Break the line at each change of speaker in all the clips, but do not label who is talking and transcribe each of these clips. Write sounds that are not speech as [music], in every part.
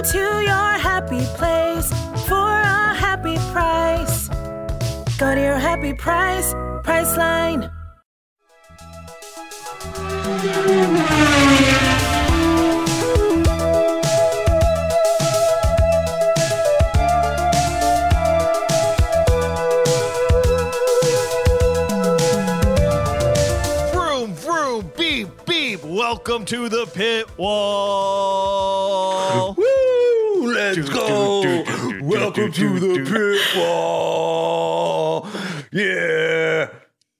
Go to your happy place for a happy price. Go to your happy price, Priceline.
Vroom, vroom, beep, beep. Welcome to the pit wall.
Woo! Let's go. Welcome to the pit wall. Yeah.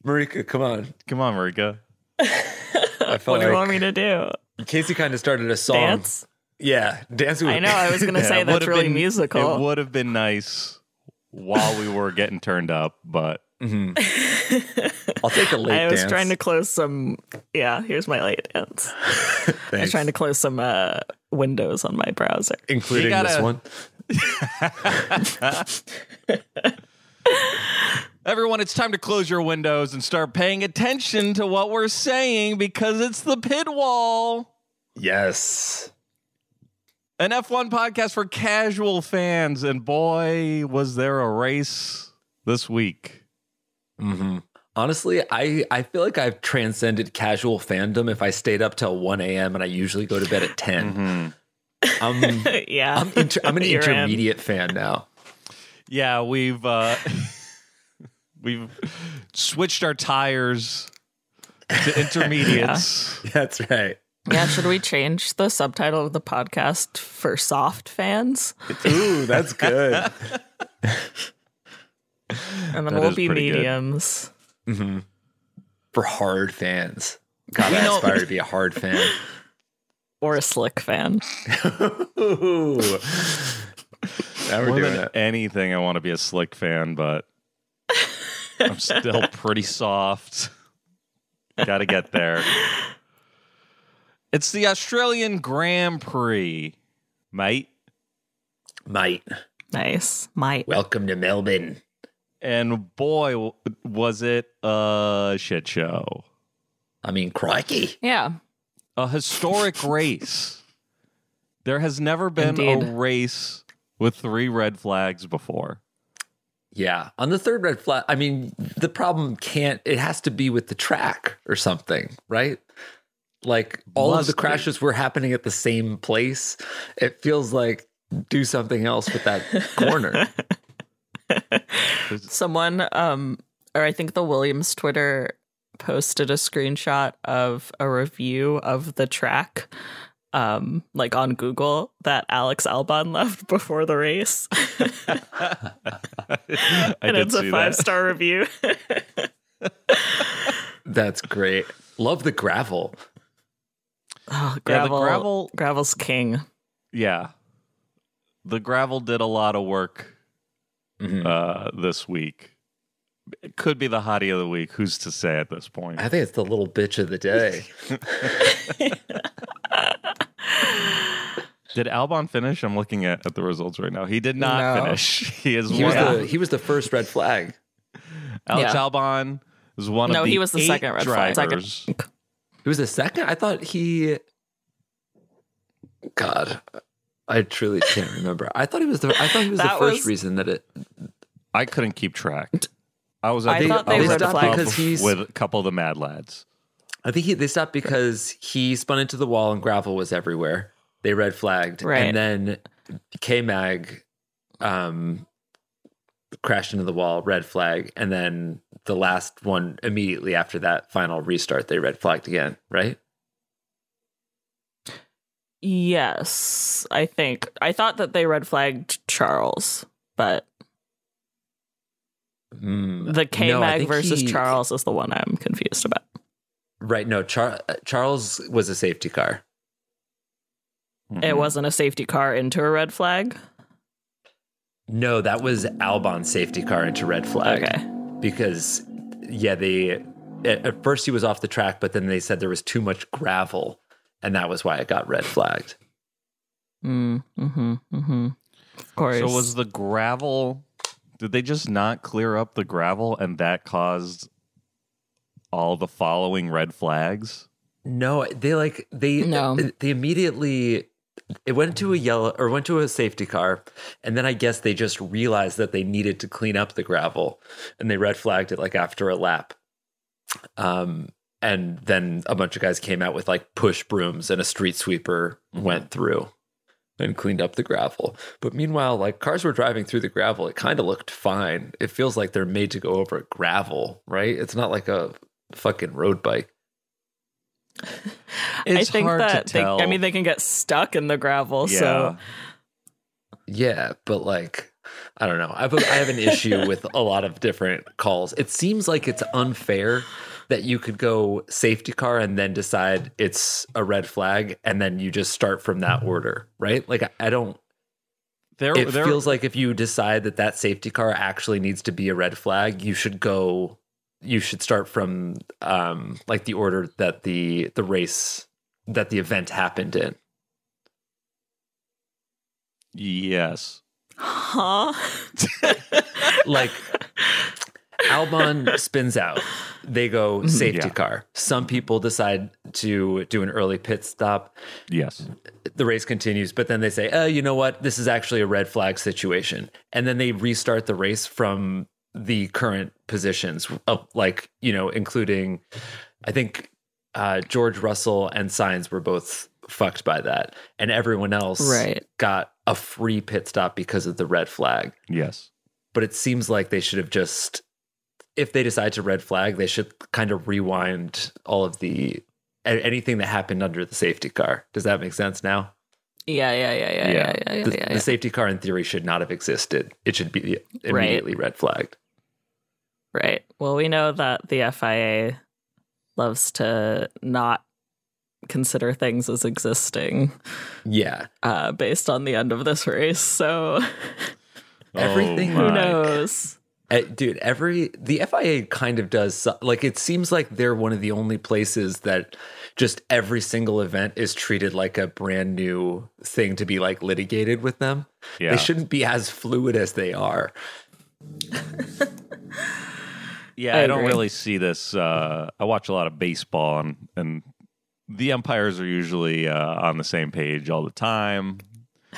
Marika, come on.
Come on, Marika. [laughs]
I felt
What do you
like
want me to do?
Casey kind of started a song.
Dance?
Yeah, dancing with
I know. I was going [laughs] to
Yeah,
say
it
that's really
been-
musical.
It would have been nice while we were getting turned up, but
I'll take a [laughs] late
I was
dance.
trying to close some. Yeah, here's my late dance. I was trying to close some uh, windows on my browser. [laughs]
including
gotta-
this one. [laughs]
everyone, it's time to close your windows and start paying attention to what we're saying because it's the pit wall.
Yes.
An F1 podcast for casual fans, and boy, was there a race this week.
hmm Honestly, I, I feel like I've transcended casual fandom if I stayed up till 1 a.m. and I usually go to bed at 10. I'm, [laughs]
yeah,
I'm, inter- I'm an [laughs]
You're in.
intermediate fan now.
Yeah, we've uh [laughs] we've switched our tires to intermediates.
That's right.
yeah. Should we change the subtitle of the podcast for soft fans,
Ooh, that's good.
and then
That
we'll be
pretty good.
Mediums?
For hard fans. God, I
know-
aspire to be a hard fan. [laughs]
Or a slick fan.
Ooh. Now we're
More
doing
than
it.
anything, I want to be a slick fan, but I'm still [laughs] pretty soft. Got to get there. It's the Australian Grand Prix, mate.
Mate,
Nice, Mate.
welcome to Melbourne.
And boy, was it a shit show.
I mean, crikey.
Yeah,
a historic [laughs] race. There has never been
Indeed.
a race with three red flags before.
Yeah. On the third red flag, I mean, the problem can't, it has to be with the track or something, right? Like all of
Must
the
be.
crashes were happening at the same place. It feels like do something else with that [laughs] corner. [laughs]
someone um or i think the williams twitter posted a screenshot of a review of the track um like on google that alex albon [laughs] left before the race [laughs]
I
and it's a five star review
That's great. Love the gravel.
oh,
Yeah,
gravel,
gravel-
gravel's king
Yeah. The gravel did a lot of work
Mhm.
uh, this week. It could be the hottie of the week. Who's to say at this point?
I think it's the little bitch of the day. [laughs]
Did Albon finish? I'm looking at, at the results right now. He did not
No.
finish. [laughs] He is
He was the he was the first red flag.
Alex
Yeah.
Albon is one
no
of the
he was the second red flag
drivers.
second
It was the second. I thought he. God, I truly can't remember. I thought he was the. I thought he was the first
was-
reason that it.
I couldn't keep track. I was at
I
the,
thought
I
they
was
red
at the
because he's-
with a couple of the mad lads.
I think he, they stopped because he spun into the wall and gravel was everywhere. They red flagged,
Right.
and then K Mag um, crashed into the wall, red flag, and then the last one immediately after that final restart, they red flagged again. Right?
Yes i think i thought that they red flagged charles but
Mm,
the K Mag
think
versus
he-
charles is the one i'm confused about
Right? No, Char- Charles was a safety car.
It wasn't a safety car into a red flag.
No, that was Albon's safety car into red flag.
Okay.
Because, yeah, they at, at first he was off the track, but then they said there was too much gravel, and that was why it got red flagged.
Mm, mm-hmm, mm-hmm. Of course.
So was the gravel? Did they just not clear up the gravel, and that caused all the following red flags?
No, they like they
No.
they immediately it went to a yellow or went to a safety car, and then I guess they just realized that they needed to clean up the gravel, and they red flagged it like after a lap. Um, and then a bunch of guys came out with like push brooms, and a street sweeper went through and cleaned up the gravel. But meanwhile, like cars were driving through the gravel, it kind of looked fine. It feels like they're made to go over gravel, right? It's not like a fucking road bike. [laughs]
It's
I think
hard
that
to
they,
tell.
I mean they can get stuck in the gravel.
yeah.
So
Yeah, but like I don't know. I have, a, I have an issue [laughs] with a lot of different calls. It seems like it's unfair that you could go safety car and then decide it's a red flag and then you just start from that order, right? Like I, I don't
there,
it
there,
feels like if you decide that that safety car actually needs to be a red flag, you should go you should start from um like the order that the the race that the event happened in.
yes.
huh? [laughs]
like Albon spins out. They go mm-hmm. safety
Yeah.
car. Some people decide to do an early pit stop.
Yes.
The race continues, but then they say, "Oh, you know what? This is actually a red flag situation." And then they restart the race from the current positions of like, you know, including I think uh, George Russell and Sainz were both fucked by that. And everyone else
Right.
got a free pit stop because of the red flag
Yes.
but it seems like they should have just if they decide to red flag they should kind of rewind all of the anything that happened under the safety car does that make sense now
Yeah, yeah, yeah, yeah,
Yeah.
yeah, yeah,
the,
yeah,
the safety car in theory should not have existed it should be immediately red flagged
Right. Well, we know that the FIA loves to not consider things as existing
yeah
uh, based on the end of this race. So [laughs]
Everything-
Oh,
who knows?
Uh, dude every the fia kind of does like it seems like they're one of the only places that just every single event is treated like a brand new thing to be like litigated with them
Yeah.
they shouldn't be as fluid as they are
Yeah,
I
I, don't really see this. Uh, I watch a lot of baseball, and, and the umpires are usually uh, on the same page all the time.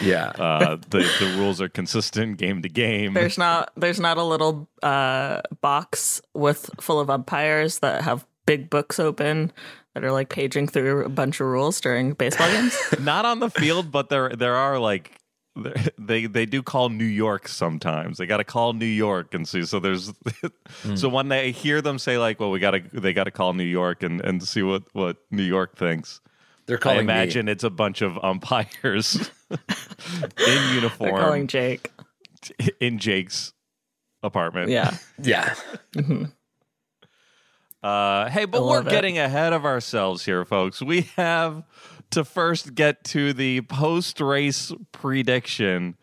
Yeah [laughs]
Uh, the the rules are consistent game to game.
There's not there's not a little uh, box with full of umpires that have big books open that are like paging through a bunch of rules during baseball games. [laughs]
not on the field, but there there are like they they do call New York sometimes. They got to call New York, and see. So there's [laughs] so when they hear them say like, "Well, we got to they got to call New York and and see what what New York thinks."
They're
I
calling me-
imagine it's a bunch of umpires [laughs] in
They're
uniform
calling Jake.
in Jake's apartment.
Yeah.
Yeah.
Uh, hey, but we're
it.
getting ahead of ourselves here, folks. We have to first get to the post race prediction.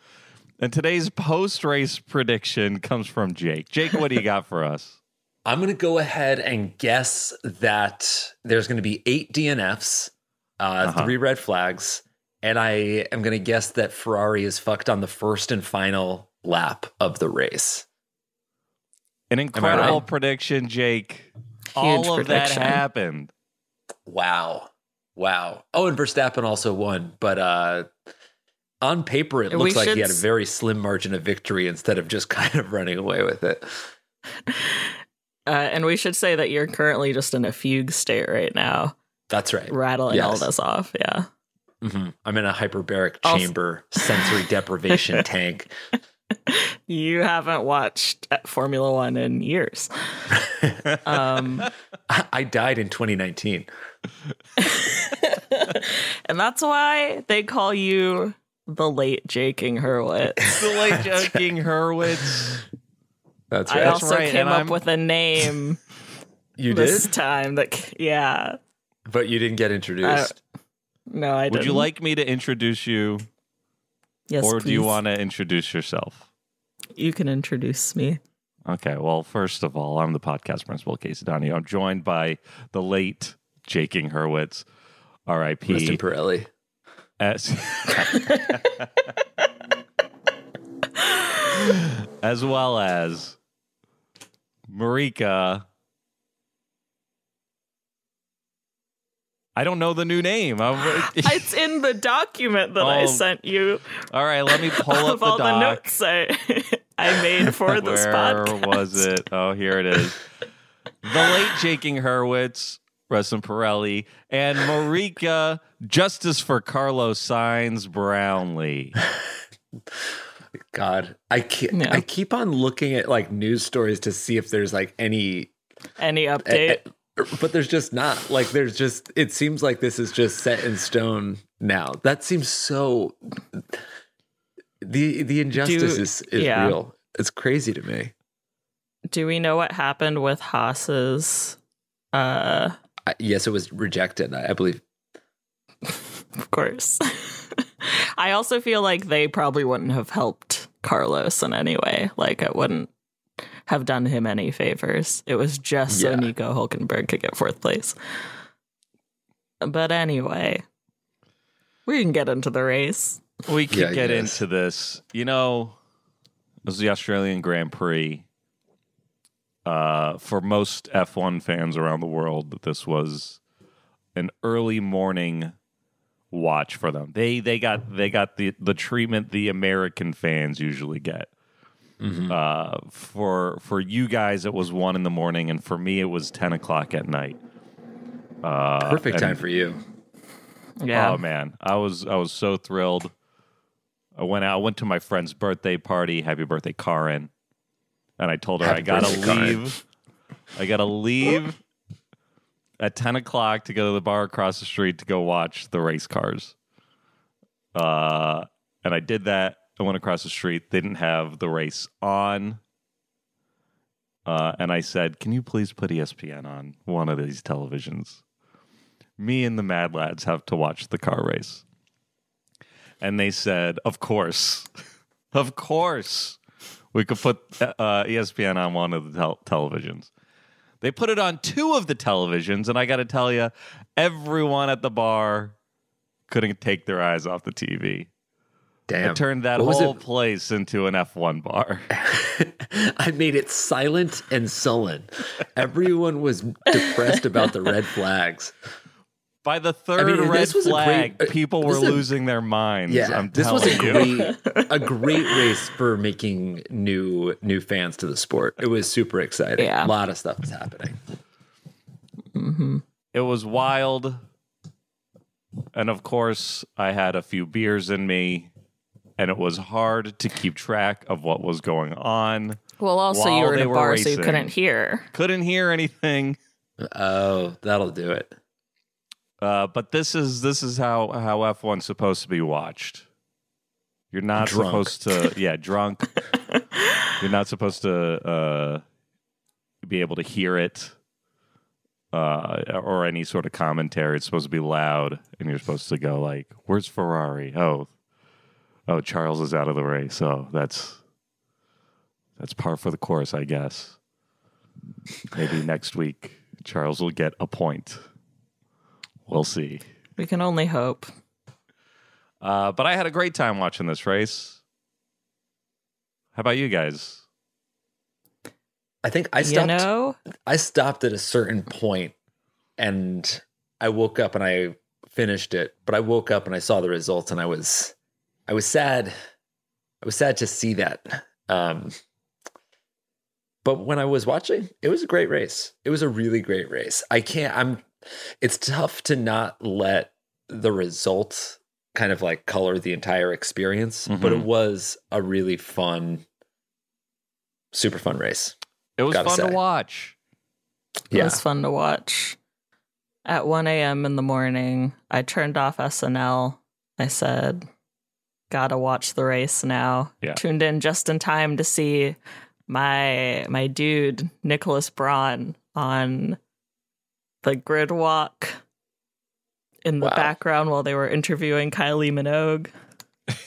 And today's post race prediction comes from Jake. Jake, what do you got for us? [laughs]
I'm going to go ahead and guess that there's going to be eight DNFs, uh,
Uh-huh.
three red flags, and I am going to guess that Ferrari is fucked on the first and final lap of the race.
An incredible
right?
prediction, Jake. All of
prediction.
that happened.
Wow. Wow. Oh, and Verstappen also won, but uh, on paper, it
We
looks like he had a very slim margin of victory instead of just [laughs] kind of running away with it. [laughs]
Uh, and we should say that you're currently just in a fugue state right now,
That's right.
rattling all this off. Yeah.
Mhm. I'm in a hyperbaric
Also-
chamber, sensory deprivation [laughs] tank.
You haven't watched uh, Formula One in years. um, [laughs]
I died in 2019. [laughs]
and that's why they call you the late Jaking Hurwitz.
The late joking Hurwitz.
That's right.
I
right.
also
right,
came
and
up
I'm-
with a name
you
this
did,
time that, yeah.
But you didn't get introduced.
No, I
Would
didn't.
you like me to introduce you,
Yes,
or do you want to introduce yourself?
you can introduce me.
Okay, well, first of all, I'm the podcast principal, Casey Donahue. I'm joined by the late Jaking Hurwitz, R.I.P.
Kristen Pirelli.
as, [laughs] as well as Marika. I don't know the new name. [laughs]
It's in the document that I
Oh.
sent you
all right, let me pull up
of
the
all the notes I, I made for [laughs] this
Where
podcast.
was it? Oh, here it is. The late Jaking Hurwitz, Rustin Pirelli, and Marika Justice for Carlos Sainz Brownlee.
God, I keep,
Yeah.
I keep on looking at like news stories to see if there's like any,
Any update?
eh, but there's just not. Like there's just. It seems like this is just set in stone now. That seems so. The the injustice
Do-
is is
yeah.
real. It's crazy to me.
Do we know what happened with Haas's? Uh,
I, yes, it was rejected. I, I believe. [laughs]
of course. [laughs] I also feel like they probably wouldn't have helped Carlos in any way. Like it wouldn't have done him any favors. It was just so Nico Hulkenberg could get fourth place. But anyway, we can get into the race.
We could
Yeah,
get
yes.
into this. You know, it was the Australian Grand Prix. Uh, for most F1 fans around the world, this was an early morning watch for them. They they got they got the the treatment the American fans usually get. Uh, for for you guys, it was one in the morning, and for me, it was ten o'clock at night. Uh,
Perfect
and-
time for you.
Yeah.
Oh man, I was I was so thrilled. I went out. I went to my friend's birthday party. Happy birthday, Karin! And I told her
Happy
I gotta
birthday, Karin.
leave. I gotta leave at ten o'clock to go to the bar across the street to go watch the race cars. Uh, and I did that. I went across the street. Didn't have the race on. Uh, and I said, "Can you please put ESPN on one of these televisions?" me and the Mad Lads have to watch the car race. And they said, of course, [laughs] of course, we could put uh, ESPN on one of the tel- televisions. They put it on two of the televisions, and I got to tell you, everyone at the bar couldn't take their eyes off the TV.
Damn.
It turned that
What
whole place into an F1 bar. [laughs]
I made it silent and sullen. Everyone was depressed about the red flags.
By the third
mean,
red
this was a
flag,
great- uh,
people were
is a-
losing their minds.
Yeah,
I'm
this was a
you.
great, [laughs] a great race for making new new fans to the sport. It was super exciting.
Yeah.
A lot of stuff was happening.
it was wild and of course i had a few beers in me and it was hard to keep track of what was going on
Well, also you were in
they
a
were
bar, so you couldn't hear.
couldn't hear anything
Oh, that'll do it.
uh, but this is this is how how f1's supposed to be watched you're not
Drunk.
supposed to [laughs] yeah drunk you're not supposed to uh, be able to hear it uh, or any sort of commentary. It's supposed to be loud, and you're supposed to go like, "Where's Ferrari? Oh, oh, Charles is out of the race. So that's that's par for the course, I guess. Maybe next week Charles will get a point. We'll see.
We can only hope.
Uh, but I had a great time watching this race. How about you guys?
I think I
You
stopped.
know?
I stopped at a certain point, and I woke up and I finished it. But I woke up and I saw the results, and I was, I was sad. I was sad to see that. Um, but when I was watching, it was a great race. It was a really great race. I can't. I'm. It's tough to not let the result kind of like color the entire experience, but it
Mhm.
was a really fun, super fun race.
It was fun
say.
to watch.
It was fun to watch. At 1 a.m. in the morning, I turned off SNL. I said, gotta watch the race now.
Yeah.
Tuned in just in time to see my my dude, Nicholas Braun, on the grid walk in the
Wow.
background while they were interviewing Kylie Minogue.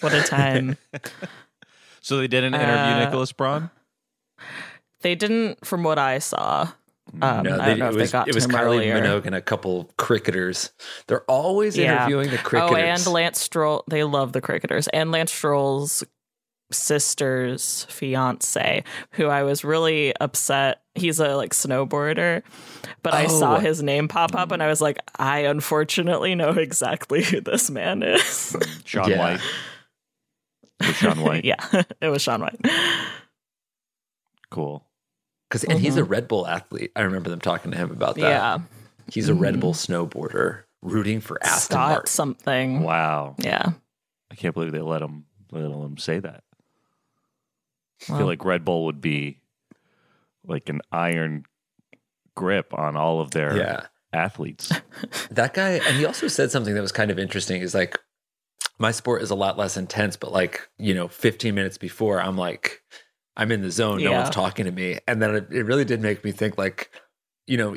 What a [laughs] time.
So they didn't interview
Uh,
Nicholas Braun.
They didn't, from what I saw. Um,
No,
I
they,
don't know
it
if
was
they got
it was
to him
Kylie
earlier.
Minogue and a couple cricketers. They're always
Yeah.
interviewing the cricketers.
Oh, and Lance Stroll. They love the cricketers. And Lance Stroll's sister's fiance, who I was really upset. He's a like snowboarder, but I saw
Oh.
his name pop up and I was like, I unfortunately know exactly who this man is. [laughs]
Sean
Yeah.
White. It was Shaun White. [laughs]
yeah, it was Shaun White.
Cool.
Because and he's a Red Bull athlete. I remember them talking to him about that.
Mm-hmm. Yeah,
He's a Red Bull snowboarder rooting for Aston
Scott
Martin.
something.
Wow.
Yeah.
I can't believe they let him let him say that. I feel like Red Bull would be like an iron grip on all of their
Yeah.
athletes. [laughs]
That guy, and he also said something that was kind of interesting. Is like, my sport is a lot less intense, but like, you know, 15 minutes before, I'm like, I'm in the zone. No one's talking to me. And then it, it really did make me think, like, you know,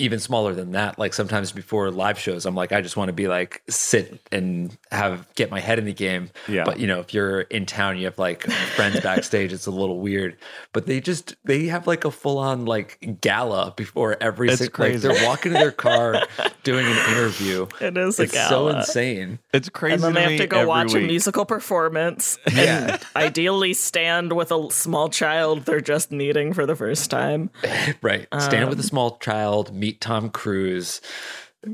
even smaller than that. Like sometimes before live shows, I'm like, I just want to be like, sit and have get my head in the game.
Yeah.
But you know, if you're in town, you have like friends [laughs] backstage. It's a little weird. But they just they have like a full on like gala before every.
It's
sing- like,
crazy.
they're walking to their car [laughs] doing an interview.
It is a
It's so insane.
It's crazy.
and then they have to go
every
watch a musical performance
Yeah.
and ideally stand with a small child they're just meeting for the first time. [laughs]
Right. Stand
Um,
with a small child, meet Tom Cruise, [laughs]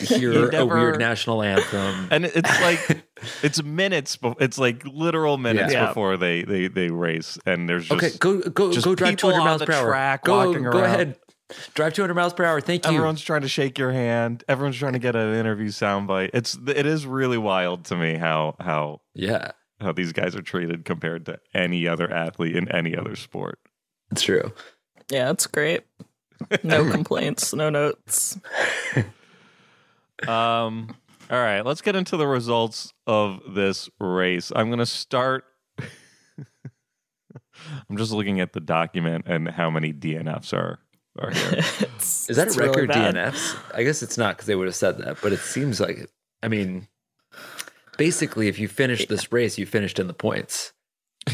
hear a
never-
weird national anthem. [laughs]
and it's like it's minutes. be- It's like literal minutes
Yeah.
before they they they race, and there's just
okay, go go
just
go drive 200 miles per hour.
track
go go
around.
ahead. Drive 200 miles per hour. Thank you.
Everyone's trying to shake your hand. Everyone's trying to get an interview soundbite. It's it is really wild to me how how
yeah,
how these guys are treated compared to any other athlete in any other sport.
it's true.
Yeah, it's great. No complaints, no notes.
Um, all right, let's get into the results of this race. I'm going to start. [laughs] I'm just looking at the document and how many DNFs are are here. [laughs]
It's,
Is that a record
bad.
DNFs? I guess it's not because they would have said that, but it seems like it. I mean, basically, if you finished this race, you finished in the points.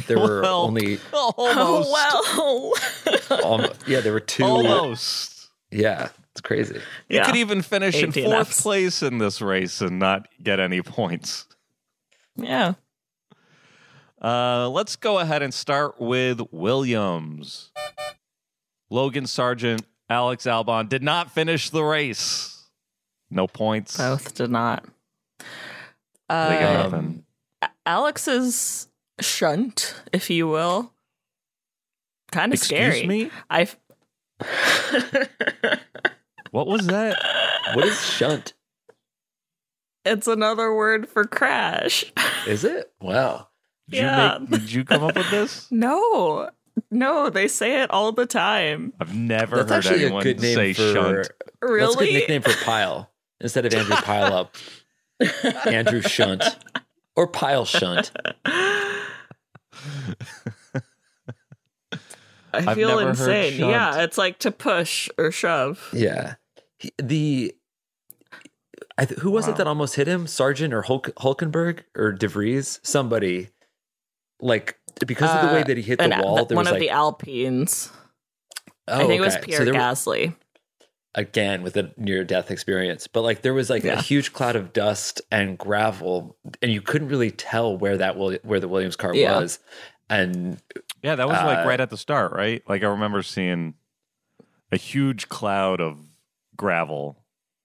There were [laughs]
Well,
only,
Almost.
Oh well. [laughs]
um, yeah, there were two.
Almost.
Yeah, it's crazy.
You
yeah.
could even finish in fourth
Fs.
place in this race and not get any points.
yeah.
Uh, let's go ahead and start with Williams. Logan Sargeant, Alex Albon did not finish the race. No points.
Both did not.
They got
Uh,
nothing.
Alex's shunt, if you will, kind of
Excuse
scary.
me?
I [laughs]
What was that?
What is shunt?
it's another word for crash. [laughs]
Is it? Wow.
Did,
Yeah.
you, make, did you come up with this? [laughs]
No, no, they say it all the time.
I've never
That's
heard
actually a
anyone
good name
say
for.
shunt.
That's a good nickname for Pile instead of Andrew Pile Up. Andrew Shunt or Pile Shunt.
I feel insane. Yeah, it's like to push or shove.
Yeah. He- the I th- who was
Wow.
it that almost hit him? Sargeant or Hulk- Hulkenberg or de Vries? Somebody like because of the way
Uh,
that he hit
And
the wall. There
one
was
of
like
the Alpines.
oh,
I think it was. Pierre
So there were-
Gasly.
Again with a near death experience, but like there was like a huge cloud of dust and gravel, and you couldn't really tell where that Will- where the Williams car
Yeah.
was. And
Yeah, that was like
Uh,
right at the start, right? Like I remember seeing a huge cloud of gravel,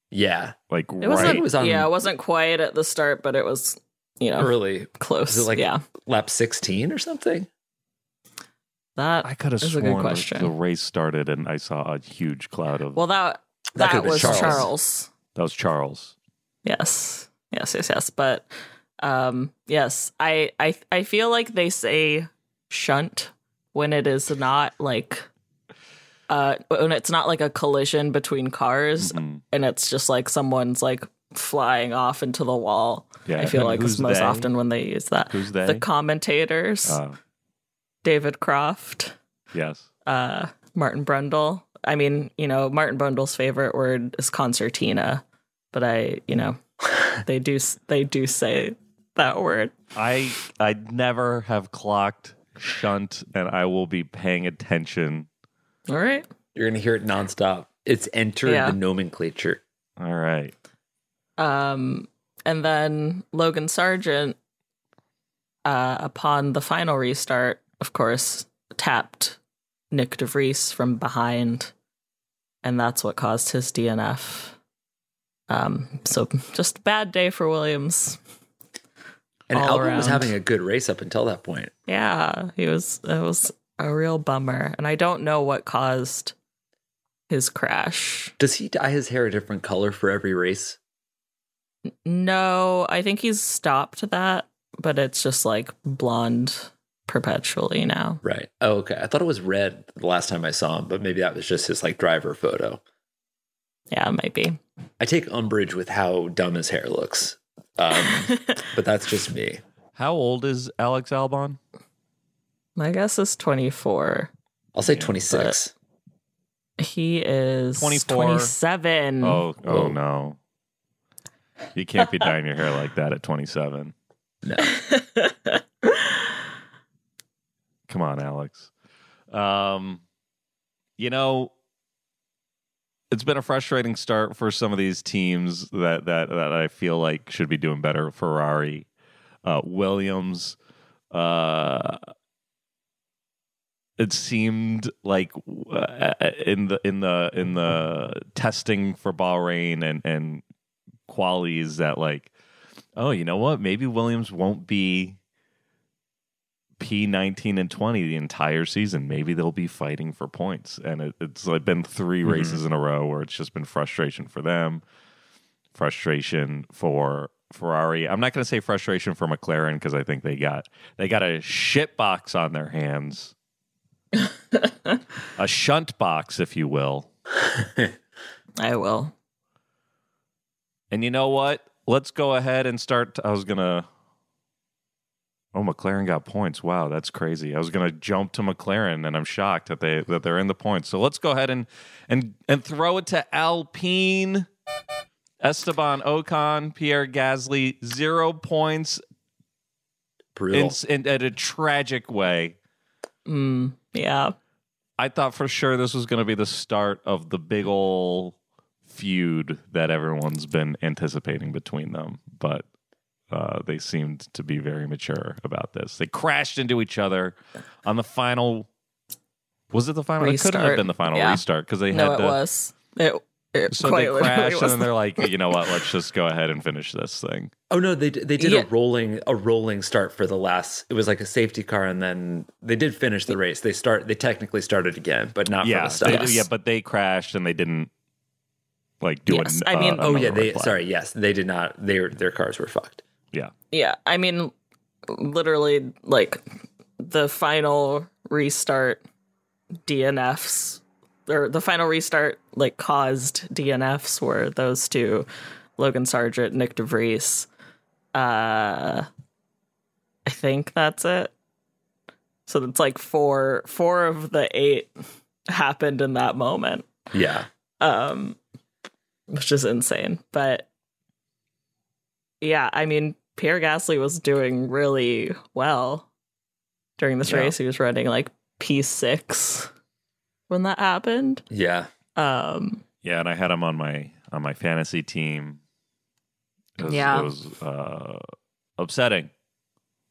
yeah,
like
It
right.
wasn't.
It was on-
yeah, it wasn't quite at the start, but it was. You know,
early
close.
was it like
yeah,
lap sixteen or something?
That
I could have
is a good
sworn the-
question.
the race started and I saw a huge cloud of.
Well, that
That
that,
could've been
was
Charles.
Charles.
that was Charles.
Yes, yes, yes, yes. But um, yes, I I I feel like they say shunt when it is not like uh when it's not like a collision between cars
Mhm.
and it's just like someone's like flying off into the wall.
Yeah,
I feel
and
like
who's
it's most
they?
often when they use that.
Who's they?
The commentators,
Uh,
David Croft.
yes.
uh Martin Brundle. I mean, you know, Martin Brundle's favorite word is concertina, but I, you know, [laughs] they do they do say that word.
I I never have clocked shunt, and I will be paying attention.
All right.
You're gonna hear it nonstop. It's entered
Yeah.
the nomenclature.
All right.
Um, and then Logan Sargeant, uh, upon the final restart, of course, tapped Nyck de Vries from behind, and that's what caused his DNF. Um, so just a bad day for Williams.
And
All
Albon was having a good race up until that point.
Yeah, he was. It was a real bummer, and I don't know what caused his crash.
Does he dye his hair a different color for every race?
No, I think he's stopped that, but it's just like blonde perpetually now.
Right. Oh, okay. I thought it was red the last time I saw him, but maybe that was just his like driver photo.
Yeah, it might be.
I take umbrage with how dumb his hair looks. Um, [laughs] but that's just me.
How old is Alex Albon?
My guess is 24.
I'll say 26.
He is
24.
27.
Oh, oh
Whoa.
no. You can't be dyeing your hair like that at 27.
No. [laughs]
Come on, Alex. Um, you know, it's been a frustrating start for some of these teams that that that I feel like should be doing better. Ferrari, uh, Williams. Uh, it seemed like uh, in the in the in the testing for Bahrain and and qualies that like, oh, you know what? Maybe Williams won't be P nineteen and twenty the entire season. Maybe they'll be fighting for points, and it, it's like been 3
Mhm.
races in a row where it's just been frustration for them, frustration for Ferrari. I'm not going to say frustration for McLaren because I think they got they got a shit box on their hands, [laughs] a shunt box, if you will. [laughs]
I will.
And you know what? Let's go ahead and start. I was gonna. Oh, McLaren got points. Wow, that's crazy. I was gonna jump to McLaren, and I'm shocked that they that they're in the points. So let's go ahead and and and throw it to Alpine. Esteban Ocon, Pierre Gasly, zero points
Brutal.
in, in at a tragic way.
Mm, yeah.
I thought for sure this was going to be the start of the big ol' feud that everyone's been anticipating between them, but uh, they seemed to be very mature about this. They crashed into each other on the final. Was it the final? It couldn't have been the final
Yeah.
restart because they
No,
had
it
to.
was. It, it
So
quite
they crashed, and then they're like, you know what? Let's just go ahead and finish this thing.
Oh no, they they did
Yeah.
a rolling a rolling start for the last. It was like a safety car, and then they did finish the race. They start they technically started again, but not
yeah,
for the start.
they-
Yes.
yeah, but they crashed and they didn't like do
Yes,
it.
I mean-
Oh yeah, they sorry. Yes, they did not. Their their cars were fucked.
Yeah.
Yeah, I mean, literally, like the final restart DNFs or the final restart like caused DNFs were those two, Logan Sargeant, Nick DeVries. Uh, I think that's it. So it's like four four of the eight happened in that moment
Yeah,
um which is insane but yeah i mean pierre gasly was doing really well during this
Yeah.
race he was running like p6 when that happened
yeah.
um
Yeah, and I had him on my on my fantasy team. It was,
Yeah.
it was uh, upsetting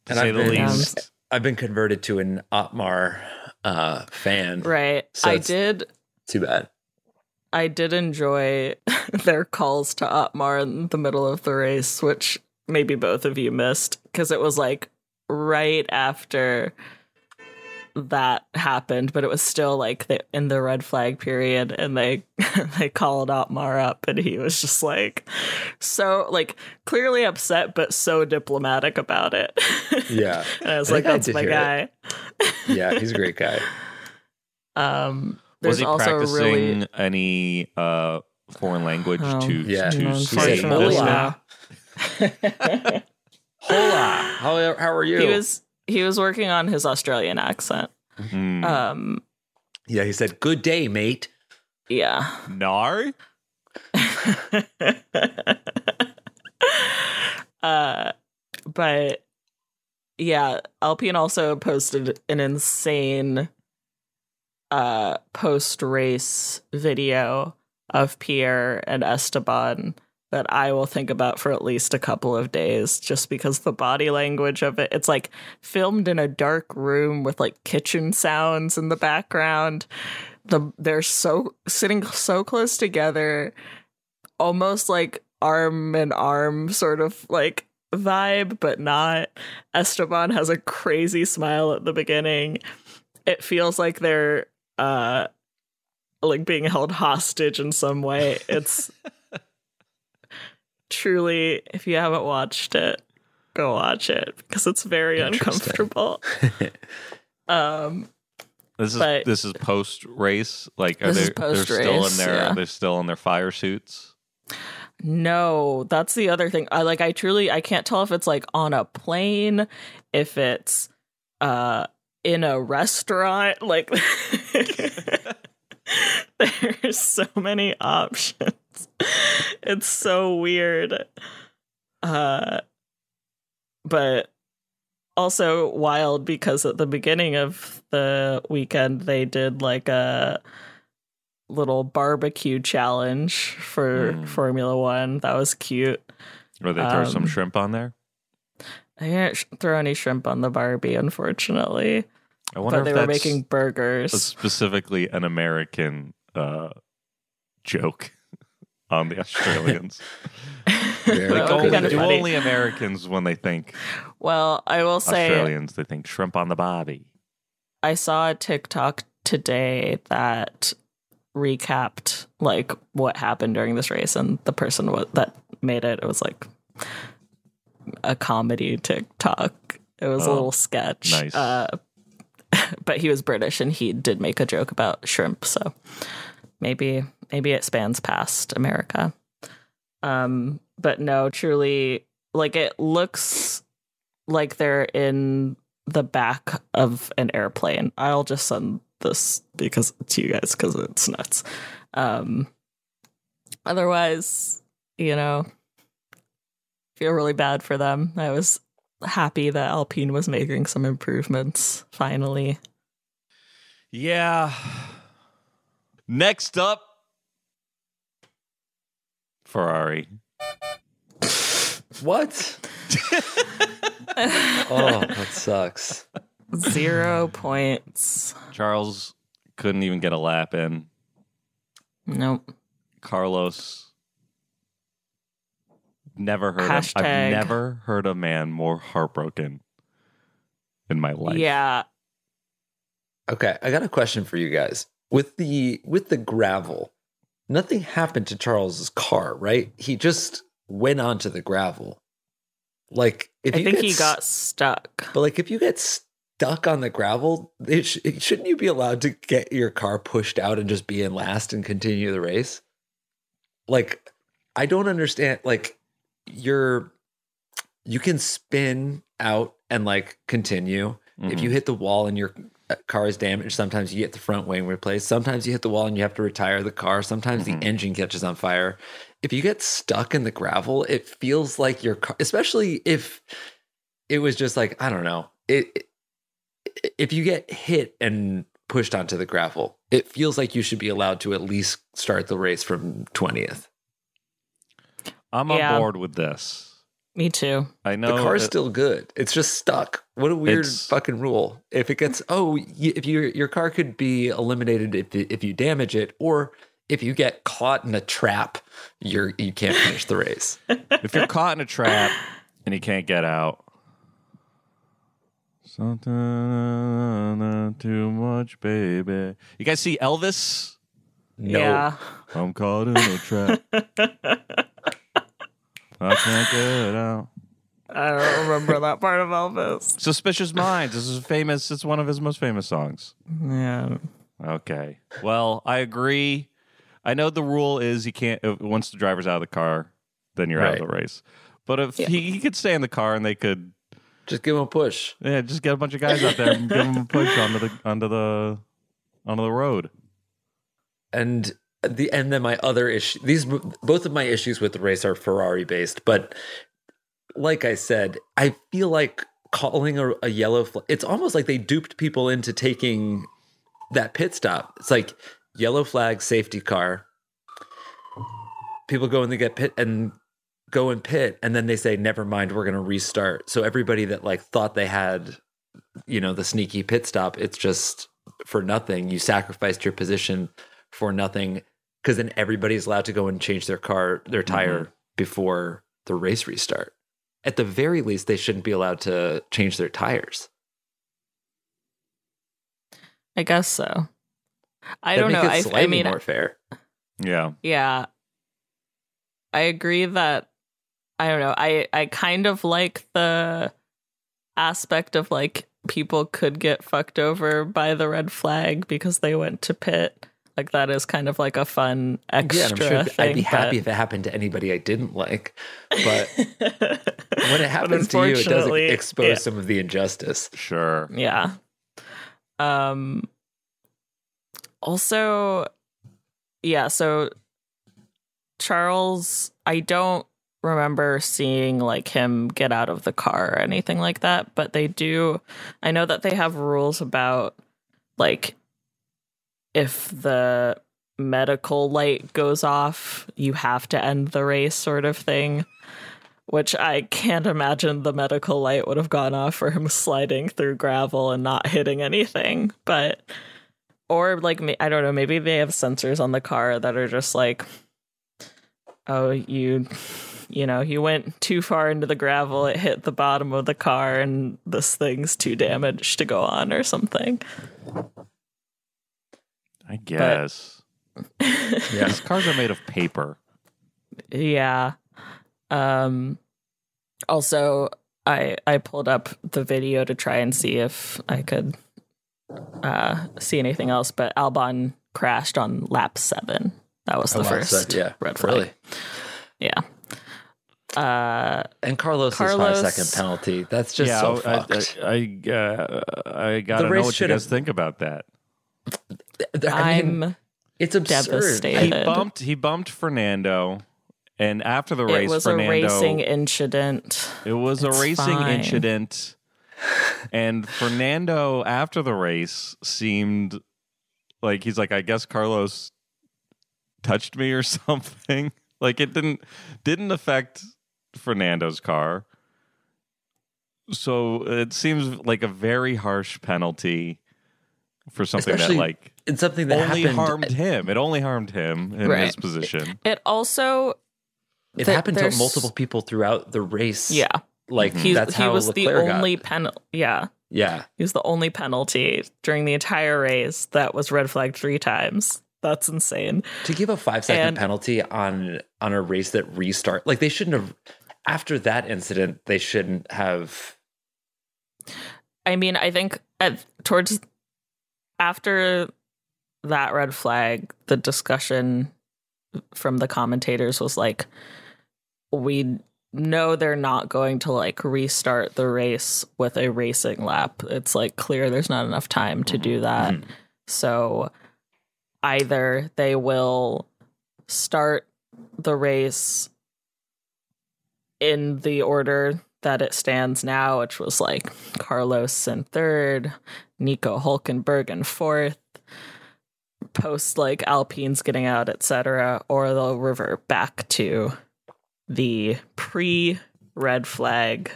to
And
say
I've
the
been-
least.
I've been converted to an Otmar uh, fan.
right
So
i did
Too bad.
i did enjoy [laughs] their calls to otmar in the middle of the race which maybe both of you missed because it was like right after that happened, but it was still like the, in the red flag period, and they [laughs] they called Otmar up, and he was just like so like clearly upset, but so diplomatic about it. [laughs]
Yeah,
and I was
I
like, "That's my
hear
guy." [laughs]
yeah. He's a great guy.
Um,
Was
there's
he
also
practicing
really
any uh, foreign language
Oh,
to
Yeah.
to
no,
say
said,
unfortunately,
this? [laughs]
"Hola." How how are you?
he was he was working on his Australian accent.
Hmm.
Um,
yeah, he said, "Good day, mate."
yeah.
Nar? [laughs]
uh, but yeah, Alpine also posted an insane uh post race video of Pierre and Esteban that I will think about for at least a couple of days just because the body language of it it's like filmed in a dark room with like kitchen sounds in the background. The they're so sitting so close together almost like arm in arm sort of like vibe but not. Esteban has a crazy smile at the beginning. It feels like they're uh like being held hostage in some way. It's [laughs] truly, if you haven't watched it, go watch it because it's very uncomfortable. [laughs] um,
This is
But-
this is post race. Like, are
This
they
is
they're still in
post-race,
their
yeah.
they're still in their fire suits?
no, that's the other thing. I like. I truly, I can't tell if it's like on a plane, if it's uh in a restaurant. Like, [laughs] there's so many options. [laughs] It's so weird. Uh, but also wild because at the beginning of the weekend they did like a little barbecue challenge for
Mm.
Formula One. That was cute.
Or they throw some
Um,
shrimp on there?
I didn't sh- throw any shrimp on the Barbie, unfortunately.
I wonder
But they
if
were making burgers.
specifically an American uh, joke on the Australians. [laughs]
Very
That would
Like only,
kinda
do
funny.
only Americans when they think
Well, I will say
Australians they think shrimp on the barbie.
I saw a TikTok today that recapped like what happened during this race, and the person wa- that made it, it was like a comedy TikTok. It was a
Oh,
little sketch.
nice.
Uh, [laughs] but he was British, and he did make a joke about shrimp, so maybe maybe it spans past America. Um, but no, truly, like it looks like they're in the back of an airplane. I'll just send this because to you guys because it's nuts. Um, otherwise, you know, feel really bad for them. I was happy that Alpine was making some improvements finally.
Yeah. Next up, Ferrari.
What? [laughs] oh, that sucks.
Zero points.
Charles couldn't even get a lap in.
Nope.
Carlos never heard of, I've never heard a man more heartbroken in my life.
Yeah.
Okay, I got a question for you guys. With the with the gravel, nothing happened to Charles's car, right? He just went onto the gravel. Like if
I think he got stuck.
But like, if you get stuck on the gravel, it sh- shouldn't you be allowed to get your car pushed out and just be in last and continue the race? Like, I don't understand. Like, you're you can spin out and like continue. If
Mhm.
you hit the wall and your uh, car is damaged, sometimes you get the front wing replaced. Sometimes you hit the wall and you have to retire the car. Sometimes
Mhm.
the engine catches on fire. If you get stuck in the gravel, it feels like your car, especially if it was just like I don't know. It, it- if you get hit and pushed onto the gravel, it feels like you should be allowed to at least start the race from twentieth.
I'm on
Yeah.
board with this.
Me too.
I know
the car's
that-
still good. It's just stuck. What a weird fucking rule. If it gets oh, y- if your your car could be eliminated if if you damage it, or if you get caught in a trap, you're you can't finish the race. [laughs]
if you're caught in a trap and you can't get out. Something too much, baby. You guys see Elvis?
No.
Yeah.
I'm caught in a trap. [laughs] I can't get out.
I don't remember that part of Elvis.
Suspicious Minds. This is famous. It's one of his most famous songs.
Yeah.
Okay. Well, I agree. I know the rule is you can't if, once the driver's out of the car, then you're out of the race. But if
Yeah.
he, he could stay in the car and they could,
Just give him a push.
yeah, just get a bunch of guys out there and give them a push onto the onto the onto the road.
and the and then my other issue these both of my issues with the race are ferrari based but like I said, I feel like calling a, a yellow flag, it's almost like they duped people into taking that pit stop. It's like yellow flag, safety car. People go and they get pit and go and pit, and then they say, never mind, we're going to restart. So everybody that like thought they had, you know, the sneaky pit stop, it's just for nothing. You sacrificed your position for nothing because then everybody's allowed to go and change their car, their mm-hmm. tire before the race restart. At the very least, they shouldn't be allowed to change their tires.
I guess so. I
That'd
don't know.
it
I, I mean,
more fair.
Yeah.
yeah. I agree that I don't know. I I kind of like the aspect of like people could get fucked over by the red flag because they went to pit. Like that is kind of like a fun extra
Yeah, I'm sure
thing.
I'd be happy
but-
if it happened to anybody I didn't like. But [laughs] when it happens to you, it does expose
yeah.
some of the injustice.
Sure.
Yeah. Um also yeah, so Charles I don't remember seeing like him get out of the car or anything like that, but they do I know that they have rules about like if the medical light goes off, you have to end the race sort of thing which I can't imagine the medical light would have gone off for him sliding through gravel and not hitting anything. But, or like, I don't know, maybe they have sensors on the car that are just like, oh, you, you know, you went too far into the gravel, it hit the bottom of the car, and this thing's too damaged to go on or something.
I guess. [laughs]
Yeah.
These cars are made of paper.
Yeah. Um also I I pulled up the video to try and see if I could uh see anything else, but Albon crashed on lap 7. That was the
Oh,
first
so- yeah,
red flag.
really.
Yeah. Uh
And Carlos's
Carlos-
five second penalty. That's just
yeah,
so
I,
fucked.
I, I, uh, I gotta know what you guys think about that.
I mean,
I'm
it's absurd.
devastated.
He bumped. He bumped Fernando, and after the race it
was
Fernando.
a racing incident.
It was
It's
a racing
fine.
incident, [laughs] and Fernando after the race seemed like he's like, I guess Carlos touched me or [laughs] something. Like it didn't didn't affect Fernando's car. So it seems like a very harsh penalty for something
Especially
that like
It's something that
only
happened.
harmed him. It only harmed him in
Right.
his position.
It also
It
Th-
happened to multiple people throughout the race.
yeah,
like
he
that's
he
how
was the
Leclerc got.
only penalty. Yeah,
Yeah,
He was the only penalty during the entire race that was red flagged three times. That's insane.
to give a five second
And-
penalty on on a race that restart, like they shouldn't have. After that incident, they shouldn't have.
I mean, I think at, towards after that red flag, the discussion from the commentators was like, we know they're not going to like restart the race with a racing lap. It's like clear there's not enough time to do that.
Mhm.
So either they will start the race in the order that it stands now, which was like Carlos in third, Nico Hulkenberg in fourth, post like Alpine's getting out, etc., or they'll revert back to the pre red flag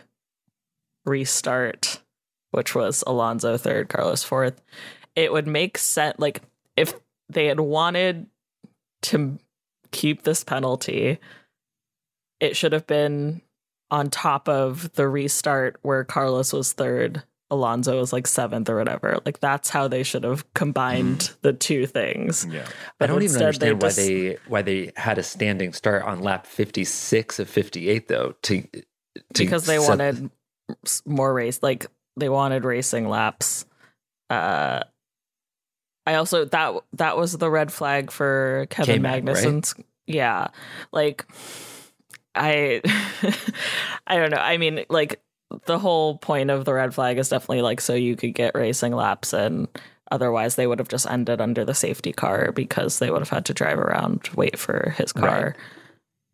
restart, which was Alonso third, Carlos fourth. It would make sense, like if they had wanted to keep this penalty, it should have been on top of the restart where Carlos was third, Alonso was like seventh or whatever. Like that's how they should have combined the two things.
Yeah.
I don't even
instead they
understand why
just-
they why they had a standing start on lap fifty six of fifty eight though. To, to
because they
set-
wanted more race like they wanted racing laps uh i also that that was the red flag for kevin
K-Mag, right?
yeah like i [laughs] i don't know i mean like the whole point of the red flag is definitely like so you could get racing laps and otherwise they would have just ended under the safety car because they would have had to drive around wait for his car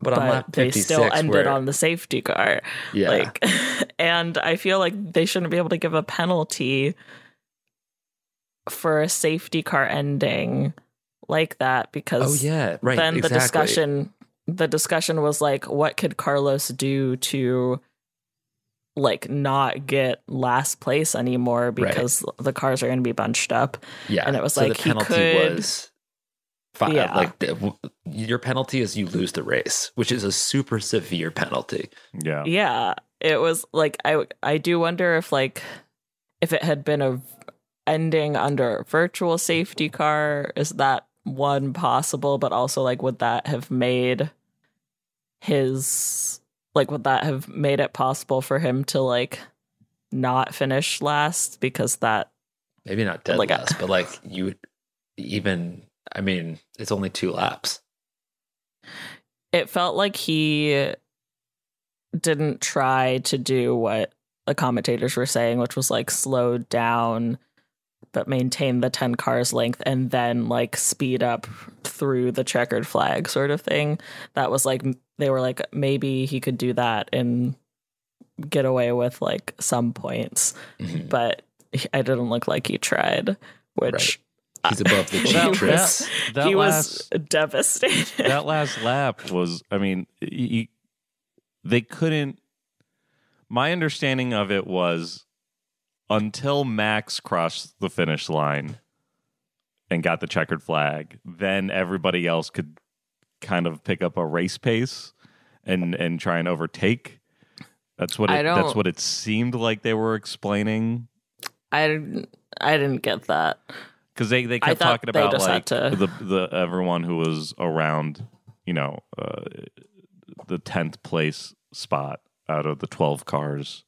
But on
but
lap
they still ended
where-
on the safety car.
Yeah.
Like, [laughs] and I feel like they shouldn't be able to give a penalty for a safety car ending like that because
Oh yeah, right.
then
exactly.
the discussion the discussion was like what could Carlos do to like not get last place anymore because the cars are going to be bunched up
Yeah,
and it was
so
like
the
he
penalty
could-
was fi- uh,
Yeah.
like the- your penalty is you lose the race, which is a super severe penalty.
Yeah.
yeah it was like i i do wonder if like if it had been a ending under a virtual safety car is that one possible but also like would that have made his like would that have made it possible for him to like not finish last because that
Maybe not dead
Like
last, but like you would even. I mean, it's only two laps.
it felt like he didn't try to do what the commentators were saying, which was like slow down but maintain the 10 cars length and then like speed up through the checkered flag sort of thing. That was like they were like maybe he could do that and get away with like some points,
Mhm.
but I didn't look like he tried, which
He's above the [laughs]
He
That,
tricks.
that, that
he
last,
was devastated.
that last lap was, I mean, y- y- they couldn't. My understanding of it was until Max crossed the finish line and got the checkered flag, then everybody else could kind of pick up a race pace and and try and overtake. That's what
I
it, that's what it seemed like they were explaining
I didn't I didn't get that.
because they, they kept
thought
talking
they
about
just had
like
to-
the the everyone who was around, you know, uh, the tenth place spot out of the twelve cars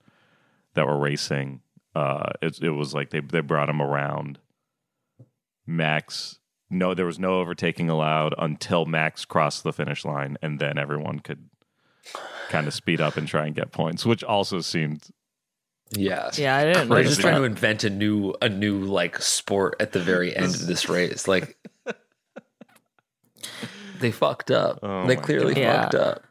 that were racing. Uh, it it was like they they brought him around. Max, no, there was no overtaking allowed until Max crossed the finish line, and then everyone could kind of speed up and try and get points, which also seemed
Yeah.
Yeah, I didn't.
They're just trying to invent a new a new like sport at the very end of this race. Like [laughs] they fucked up.
Oh
they clearly
God.
fucked up.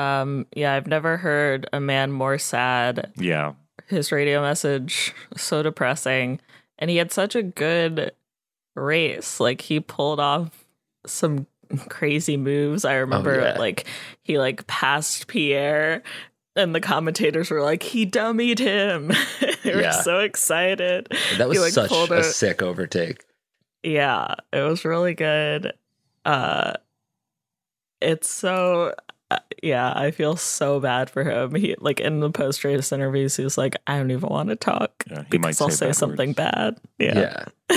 Um, yeah, I've never heard a man more sad.
yeah.
His radio message so depressing, and he had such a good race. Like he pulled off some crazy moves. I remember,
yeah.
like he like passed Pierre, and the commentators were like, "He dummied him." [laughs] they were
Yeah.
so excited.
That was
He, like,
such a
a-
sick overtake.
Yeah, it was really good. Uh it's so Uh, yeah, I feel so bad for him. He like in the post race interviews, he was like, "I don't even want to talk
Yeah, he might
because I'll
say
say something bad." Yeah,
Yeah.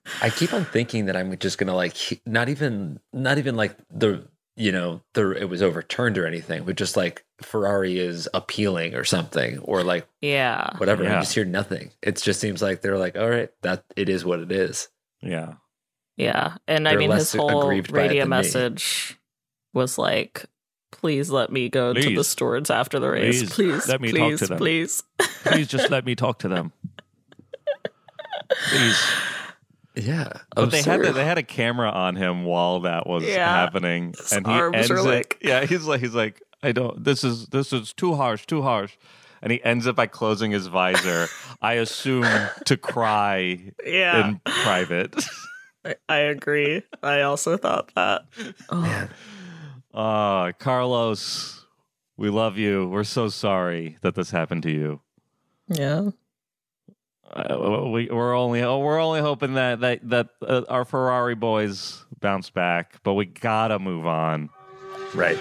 [laughs] I keep on thinking that I'm just gonna like not even not even like the you know the it was overturned or anything, but just like Ferrari is appealing or something or like
yeah,
whatever. I just hear nothing. It just seems like they're like, all right, that it is what it is.
Yeah.
yeah. And I
They're
mean,
less
his whole
aggrieved by it
radio
than me.
message was like, "Please let me go to the
Please.
stewards after the race.
Please,
Please,
let me talk
please,
to them."
please."
Please just let me [laughs] talk to them. Please.
Yeah,
But they had the, they had a camera on him while that was
Yeah.
happening,
His
and he
arms
ends
are
it.
like-
Yeah, he's like he's like I don't. This is this is too harsh, too harsh. And he ends it by closing his visor. I assume to cry
Yeah,
in private.
I, I agree. I also thought that. Oh.
Ah, Carlos, we love you. We're so sorry that this happened to you.
Yeah.
Uh, we, we're only oh, we're only hoping that that that uh, our Ferrari boys bounce back, but we gotta move on.
right.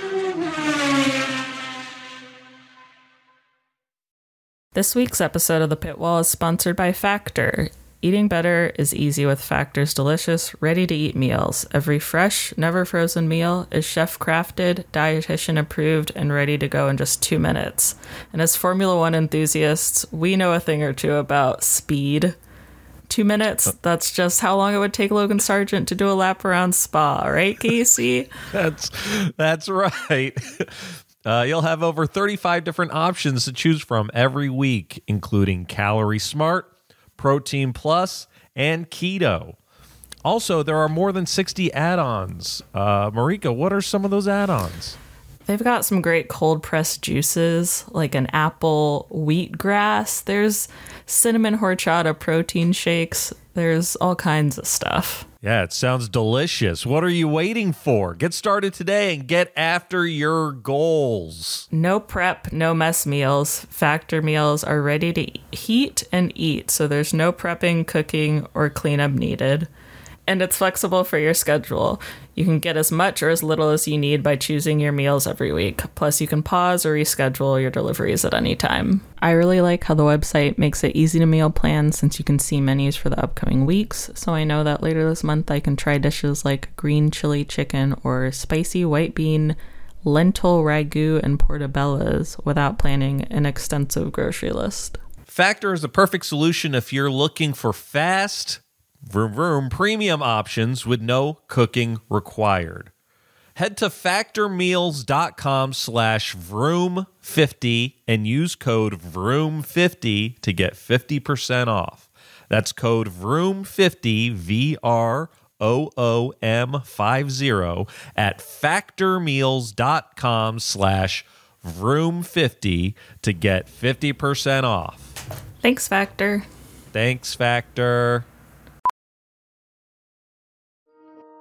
This week's episode of The Pit Wall is sponsored by Factor. Eating better is easy with Factor's delicious, ready to eat meals. Every fresh, never frozen meal is chef crafted, dietitian approved, and ready to go in just two minutes. And as Formula One enthusiasts, we know a thing or two about speed. Two minutes, that's just how long it would take Logan Sargeant to do a lap around Spa, right, Casey? [laughs]
That's that's right. [laughs] Uh, you'll have over 35 different options to choose from every week, including Calorie Smart, Protein Plus, and Keto. Also, there are more than 60 add ons. Uh, Marika, what are some of those add ons?
They've got some great cold pressed juices like an apple wheatgrass. There's cinnamon horchata protein shakes. There's all kinds of stuff.
Yeah, it sounds delicious. What are you waiting for? Get started today and get after your goals.
No prep, no mess meals. Factor meals are ready to heat and eat, so there's no prepping, cooking, or cleanup needed. And it's flexible for your schedule. You can get as much or as little as you need by choosing your meals every week. Plus, you can pause or reschedule your deliveries at any time. I really like how the website makes it easy to meal plan since you can see menus for the upcoming weeks. So I know that later this month I can try dishes like green chili chicken or spicy white bean lentil ragu and portobello's without planning an extensive grocery list.
Factor is the perfect solution if you're looking for fast, vroom vroom premium options with no cooking required. Head to factormeals.com slash vroom50 and use code vroom50 to get 50% off. That's code vroom50, V-R-O-O-M 50 at factormeals.com slash vroom50 to get 50% off.
Thanks, Factor.
Thanks, Factor.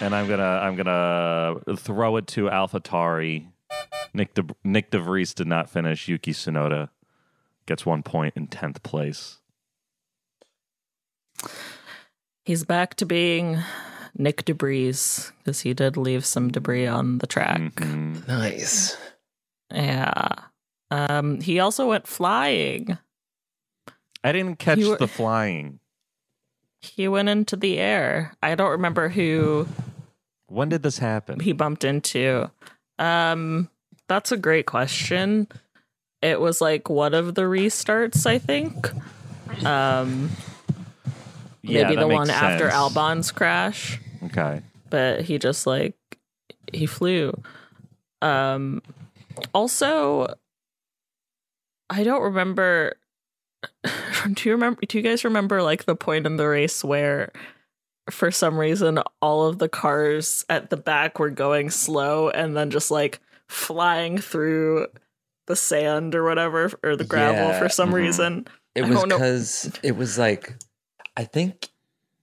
And I'm gonna I'm gonna throw it to AlphaTauri. Nyck De, Nyck de Vries did not finish. Yuki Tsunoda gets one point in tenth place.
He's back to being Nick Debris because he did leave some debris on the track.
Mhm.
Nice.
Yeah. Um, he also went flying.
I didn't catch
were-
the flying.
He went into the air. I don't remember who
When did this happen?
he bumped into. Um, that's a great question. It was like one of the restarts, I think. Um,
yeah,
maybe the one after. Albon's crash.
Okay.
but he just like he flew um also i don't remember [laughs] do you remember do you guys remember like the point in the race where for some reason all of the cars at the back were going slow and then just like flying through the sand or whatever or the gravel
Yeah,
for some
mhm.
reason
It
I
was because it was like, I think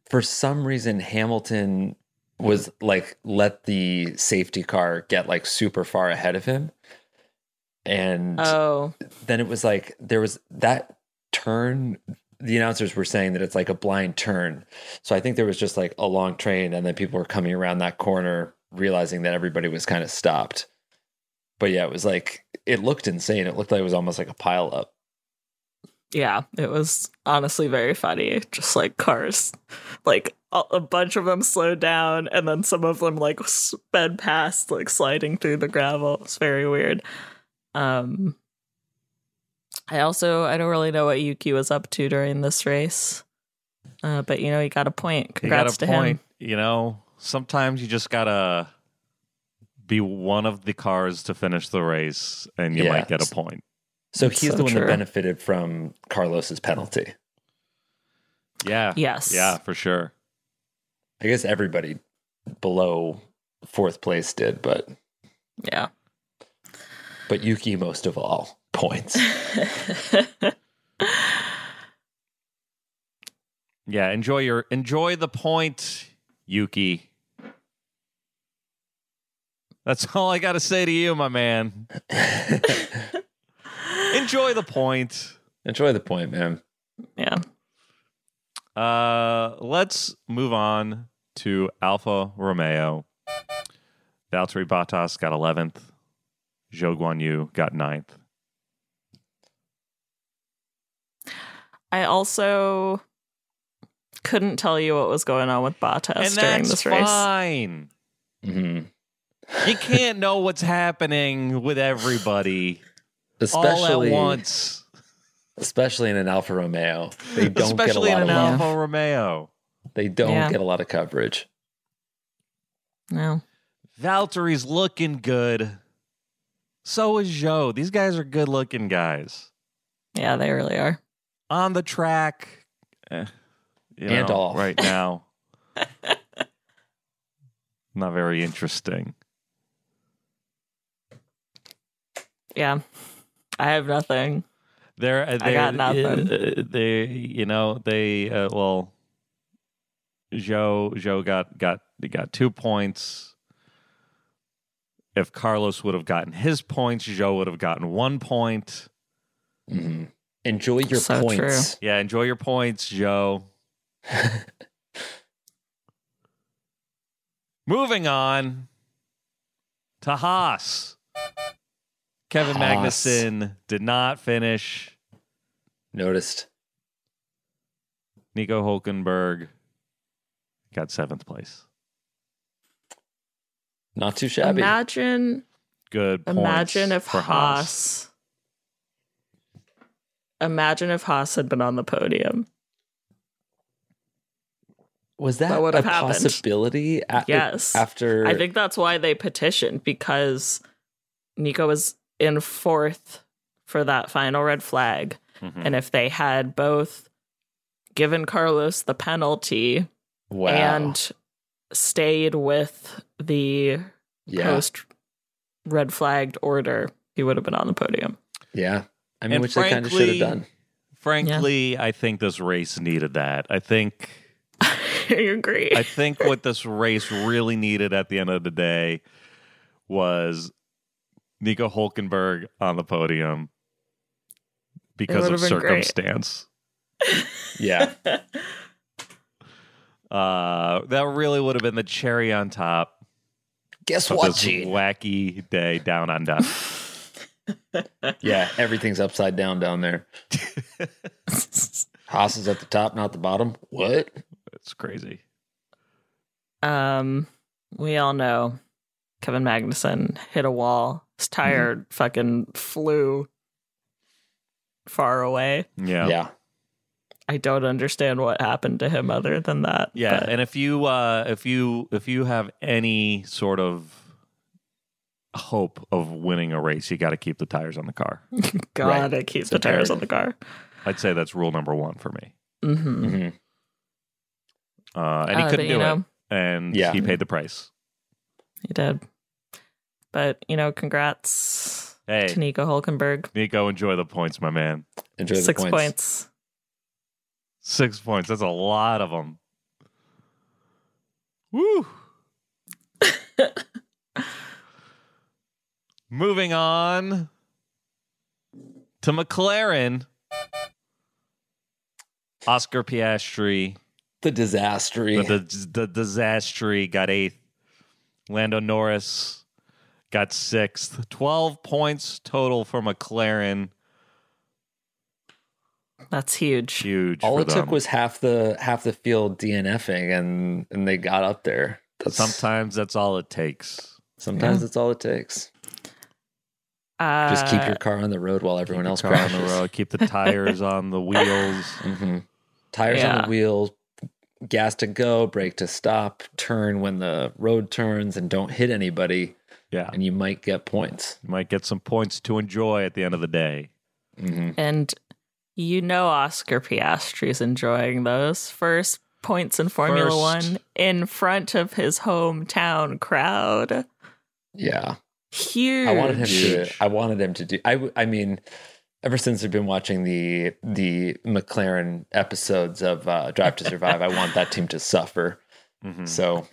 for some reason Hamilton was like let the safety car get like super far ahead of him, and
oh
then it was like there was that turn. The announcers were saying that it's like a blind turn, so I think there was just like a long train, and then people were coming around that corner, realizing that everybody was kind of stopped. But yeah, it was like it looked insane. It looked like it was almost like a pile up.
Yeah, it was honestly very funny. Just like cars, like a, bunch of them slowed down, and then some of them like sped past, like sliding through the gravel. It's very weird. Um, I also I don't really know what Yuki was up to during this race, uh, but you know he got a point.
You got
Congrats
a
to
point.
him.
You know, sometimes you just gotta be one of the cars to finish the race, and you
Yeah.
might get a point.
So
That's
he's
so
the one
true.
that benefited from Carlos's penalty.
Yeah.
Yes.
Yeah, for sure.
I guess everybody below fourth place did, but
Yeah.
but Yuki most of all points. [laughs]
Yeah, enjoy your enjoy the point, Yuki. That's all I got to say to you, my man. [laughs] enjoy the point.
Enjoy the point, man.
yeah.
Uh, let's move on to Alfa Romeo. Valtteri Bottas got 11th. Zhou Guanyu got 9th.
I also couldn't tell you what was going on with Bottas
and
during
that's
this race.
fine.
hmm
You can't know what's happening with everybody all
Especially
at once.
especially in an Alfa Romeo, they don't
Especially
get a
in an
of love.
Alfa Romeo.
They don't
Yeah.
get a lot of coverage.
No.
Valtteri's looking good. So is Joe. These guys are good looking guys.
Yeah, they really are.
On the track, eh,
And
know,
off.
right now. [laughs] Not very interesting.
Yeah. I have nothing.
They're, uh,
I got nothing.
uh, They, you know, they uh, well, Joe, Joe got got got two points. If Carlos would have gotten his points, Joe would have gotten one point.
Mhm. Enjoy your
So
points.
Yeah, enjoy your points, Joe. [laughs] Moving on to Haas. Kevin
Haas.
Magnussen did not finish.
Noticed.
Nico Hulkenberg got seventh place.
Not too shabby.
Imagine
Good.
Imagine if
for
Haas Imagine if Haas had been on the podium.
Was that,
That would
a
happened.
possibility? a-
Yes.
After
I think that's why they petitioned because Nico was in fourth for that final red flag.
Mhm.
And if they had both given Carlos the penalty
wow.
and stayed with the
yeah,
post red flagged order, he would have been on the podium.
yeah. I mean,
And
which they kind of should have
frankly-
done.
Frankly, I think this race needed that. I think [laughs]
I agree.
I think what this race really needed at the end of the day was Nico Hulkenberg on the podium because of
would've been great.
circumstance. [laughs]
Yeah,
Uh, that really would have been the cherry on top
guess
of
what,
this
Gene?
wacky day down under. [laughs]
Yeah, everything's upside down down there. [laughs] Haas is at the top, not the bottom. What?
That's crazy.
um, we all know Kevin Magnussen hit a wall. His tire fucking flew far away.
Yeah.
Yeah,
I don't understand what happened to him other than that.
Yeah,
but-
and if you uh if you if you have any sort of hope of winning a race, you got to keep the tires on the car. [laughs]
gotta keep the tires on the car.
I'd say that's rule number 1 for me.
hmm
hmm
Uh and he
Uh,
couldn't
but,
do
you
it
know-
and
Yeah.
he paid the price.
He did. But, you know, congrats
Hey,
to Nico Hulkenberg.
Nico, enjoy the points, my man.
enjoy the
Six
points.
points.
6 points. That's a lot of them. Woo. [laughs] Moving on to McLaren. Oscar Piastri,
The disastery.
the, the, the disaster got eighth. Lando Norris got sixth. 12 points total for McLaren.
That's huge.
Huge.
All
for
it took was half the half the field DNFing, and and they got up there. That's
Sometimes that's all it takes.
sometimes that's all it takes.
Uh,
Just keep your car on the road while everyone else
Car on
crashes.
the road. Keep the tires [laughs] on the wheels.
hmm Tires on the wheels, gas to go, brake to stop, turn when the road turns, and don't hit anybody,
Yeah.
and you might get points.
You might get some points to enjoy at the end of the day.
hmm
And you know Oscar Piastri's enjoying those first points in Formula
First.
One in front of his hometown crowd.
Yeah,
Huge.
I wanted him to.
Huge.
I wanted him to do. I. w- I mean, ever since I've been watching the the McLaren episodes of uh, Drive to Survive, I want that team to suffer.
Mhm.
So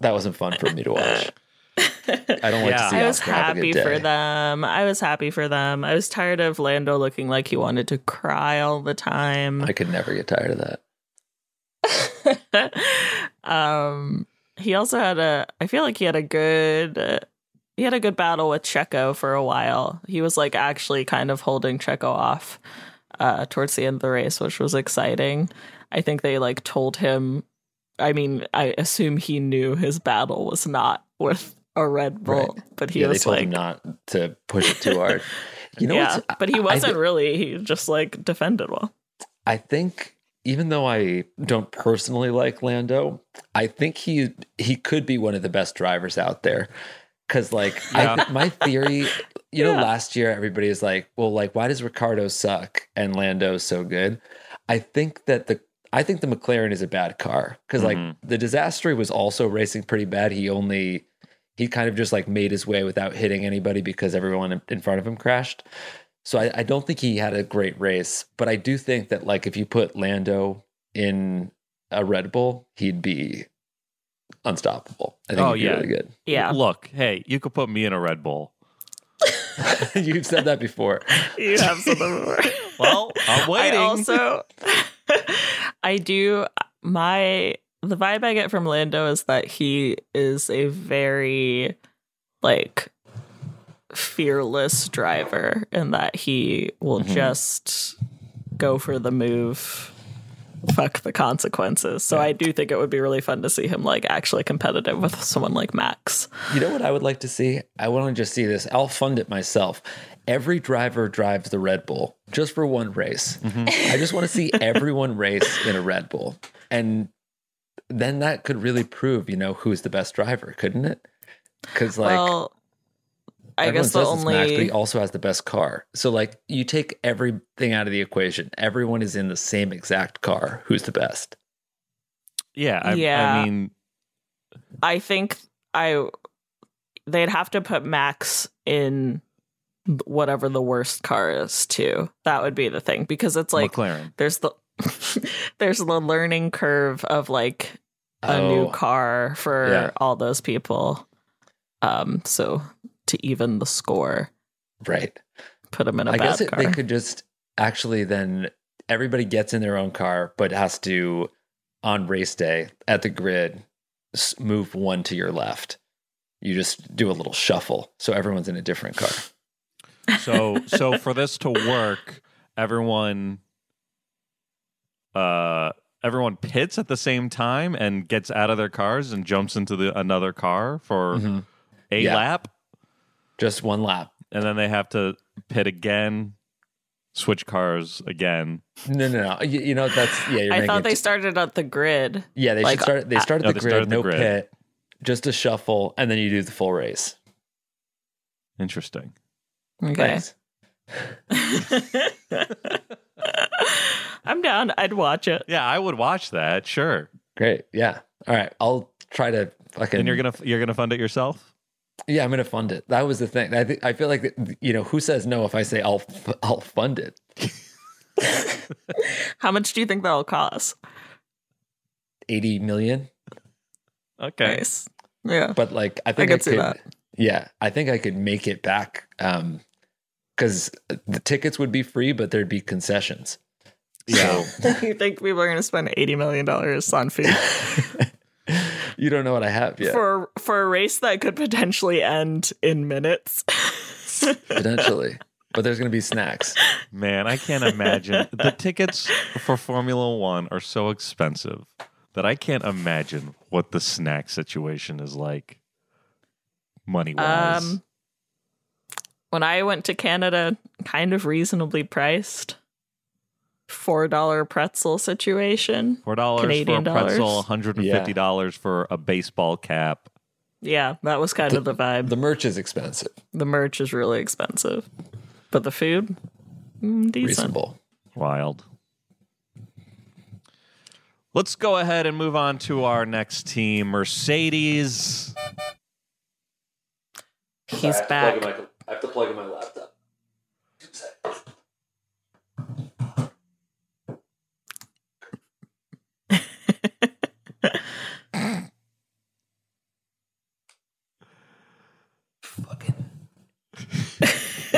that wasn't fun for me to watch. I don't like
Yeah.
to see
I was
Oscar have a
happy
good
for them. I was happy for them. I was tired of Lando looking like he wanted to cry all the time.
I could never get tired of that. [laughs]
um he also had a i feel like he had a good uh, he had a good battle with checo for a while he was like actually kind of holding checo off uh, towards the end of the race, which was exciting. I think they like told him. I mean, I assume he knew his battle was not with a Red Bull,
Right.
but he
yeah, they
was
told
like,
him not to push it too hard. [laughs] You know,
yeah, but he wasn't
thi-
really. He just like defended well.
I think even though I don't personally like Lando, I think he he could be one of the best drivers out there. Cause like I, my theory, [laughs] you know, last year everybody is like, well, like why does Ricciardo suck and Lando's so good? I think that the I think the McLaren is a bad car because like mm-hmm. the disaster was also racing pretty bad. He only he kind of just like made his way without hitting anybody because everyone in- in front of him crashed. So I, I don't think he had a great race, but I do think that like if you put Lando in a Red Bull, he'd be unstoppable. I think
Oh, yeah.
really good.
Yeah,
Look, hey, you could put me in a Red Bull. [laughs] [laughs]
You've said that before.
you have something more. [laughs]
Well, I'm waiting.
I also, I do my the vibe I get from Lando is that he is a very like fearless driver, and that he will
Mm-hmm.
just go for the move. Fuck the consequences. So I do think it would be really fun to see him like actually competitive with someone like Max.
You know what I would like to see? I want to just see this. I'll fund it myself. Every driver drives the Red Bull just for one race. Mm-hmm. I just want to see everyone race in a Red Bull. And then that could really prove, you know, who's the best driver, couldn't it? Because like
well, I
everyone
guess the
says it's Max, but he also has the best car. So like you take everything out of the equation. Everyone is in the same exact car. Who's the best?
yeah, I,
Yeah.
I mean,
I think I they'd have to put Max in whatever the worst car is too. That would be the thing because it's like
McLaren.
there's the [laughs] there's the learning curve of like a new
Oh.
car for
Yeah.
all those people. Um so to even the score,
Right.
put them in a
I
bad
guess it,
car.
they could just actually then everybody gets in their own car, but has to on race day at the grid move one to your left. You just do a little shuffle, so everyone's in a different car. [laughs]
So, so for this to work, everyone, uh, everyone pits at the same time and gets out of their cars and jumps into the another car for
Mhm.
a
Yeah.
lap,
Just one lap.
and then they have to pit again, switch cars again.
No, no, no. You, you know that's yeah. You're
I thought they
t-
started at the grid.
yeah. They
like,
should start. They
uh,
started
No,
the
they
grid,
started the
no
grid.
pit, just a shuffle, and then you do the full race.
Interesting.
Okay. [laughs] I'm down. I'd watch it.
Yeah, I would watch that. Sure.
Great. Yeah. All right. I'll try to fucking.
And you're gonna you're gonna fund it yourself.
Yeah, I'm gonna fund it. That was the thing. I think I feel like you know who says no if I say I'll f- I'll fund it. [laughs]
How much do you think that'll cost?
Eighty million,
Okay.
Nice. Yeah.
but like I think I,
could see
could.
that.
Yeah, I think I could make it back. Um, because the tickets would be free, but there'd be concessions.
Yeah. [laughs]
you think people are going to spend eighty million dollars on food [laughs] [laughs]
You don't know what I have yet.
for for a race that could potentially end in minutes? [laughs]
potentially, but there's gonna be snacks.
Man, I can't imagine. [laughs] the tickets for Formula One are so expensive that I can't imagine what the snack situation is like money wise.
Um, when I went to Canada, kind of reasonably priced. Four dollar pretzel situation.
Four dollars for a
Canadian
pretzel, hundred and fifty dollars for a baseball cap.
Yeah, that was kind of the vibe.
The merch is expensive,
The merch is really expensive, but the food, mm, decent.
reasonable.
Wild. Let's go ahead and move on to our next team, Mercedes.
He's back.
I have to plug in my laptop.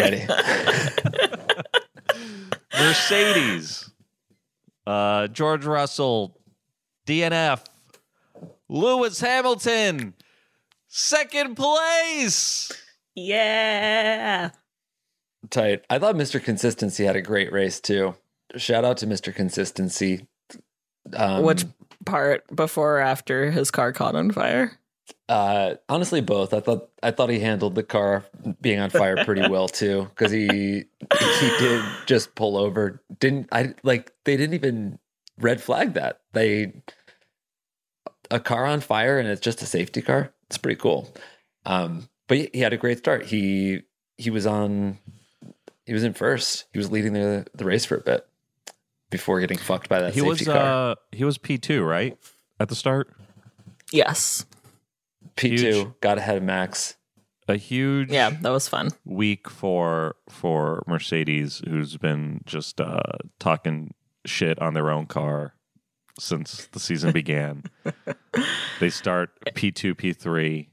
Ready. [laughs]
Mercedes. Uh, George Russell, DNF. Lewis Hamilton, second place.
Yeah.
Tight. I thought Mr. Consistency had a great race too. shout out to Mr. Consistency. Um,
Which part before or after his car caught on fire?
Uh, honestly, both. I thought I thought he handled the car being on fire pretty [laughs] well too, because he he did just pull over. Didn't I like? They didn't even red flag that they a car on fire and it's just a safety car. It's pretty cool. Um, but he, he had a great start. He he was on he was in first. He was leading the the race for a bit before getting fucked by that
he
safety
was
car.
uh he was P two right at the start.
Yes.
P two
huge.
got ahead of Max.
A huge
Yeah, that was fun.
week for for Mercedes, who's been just uh, talking shit on their own car since the season [laughs] began. they start P two, P three.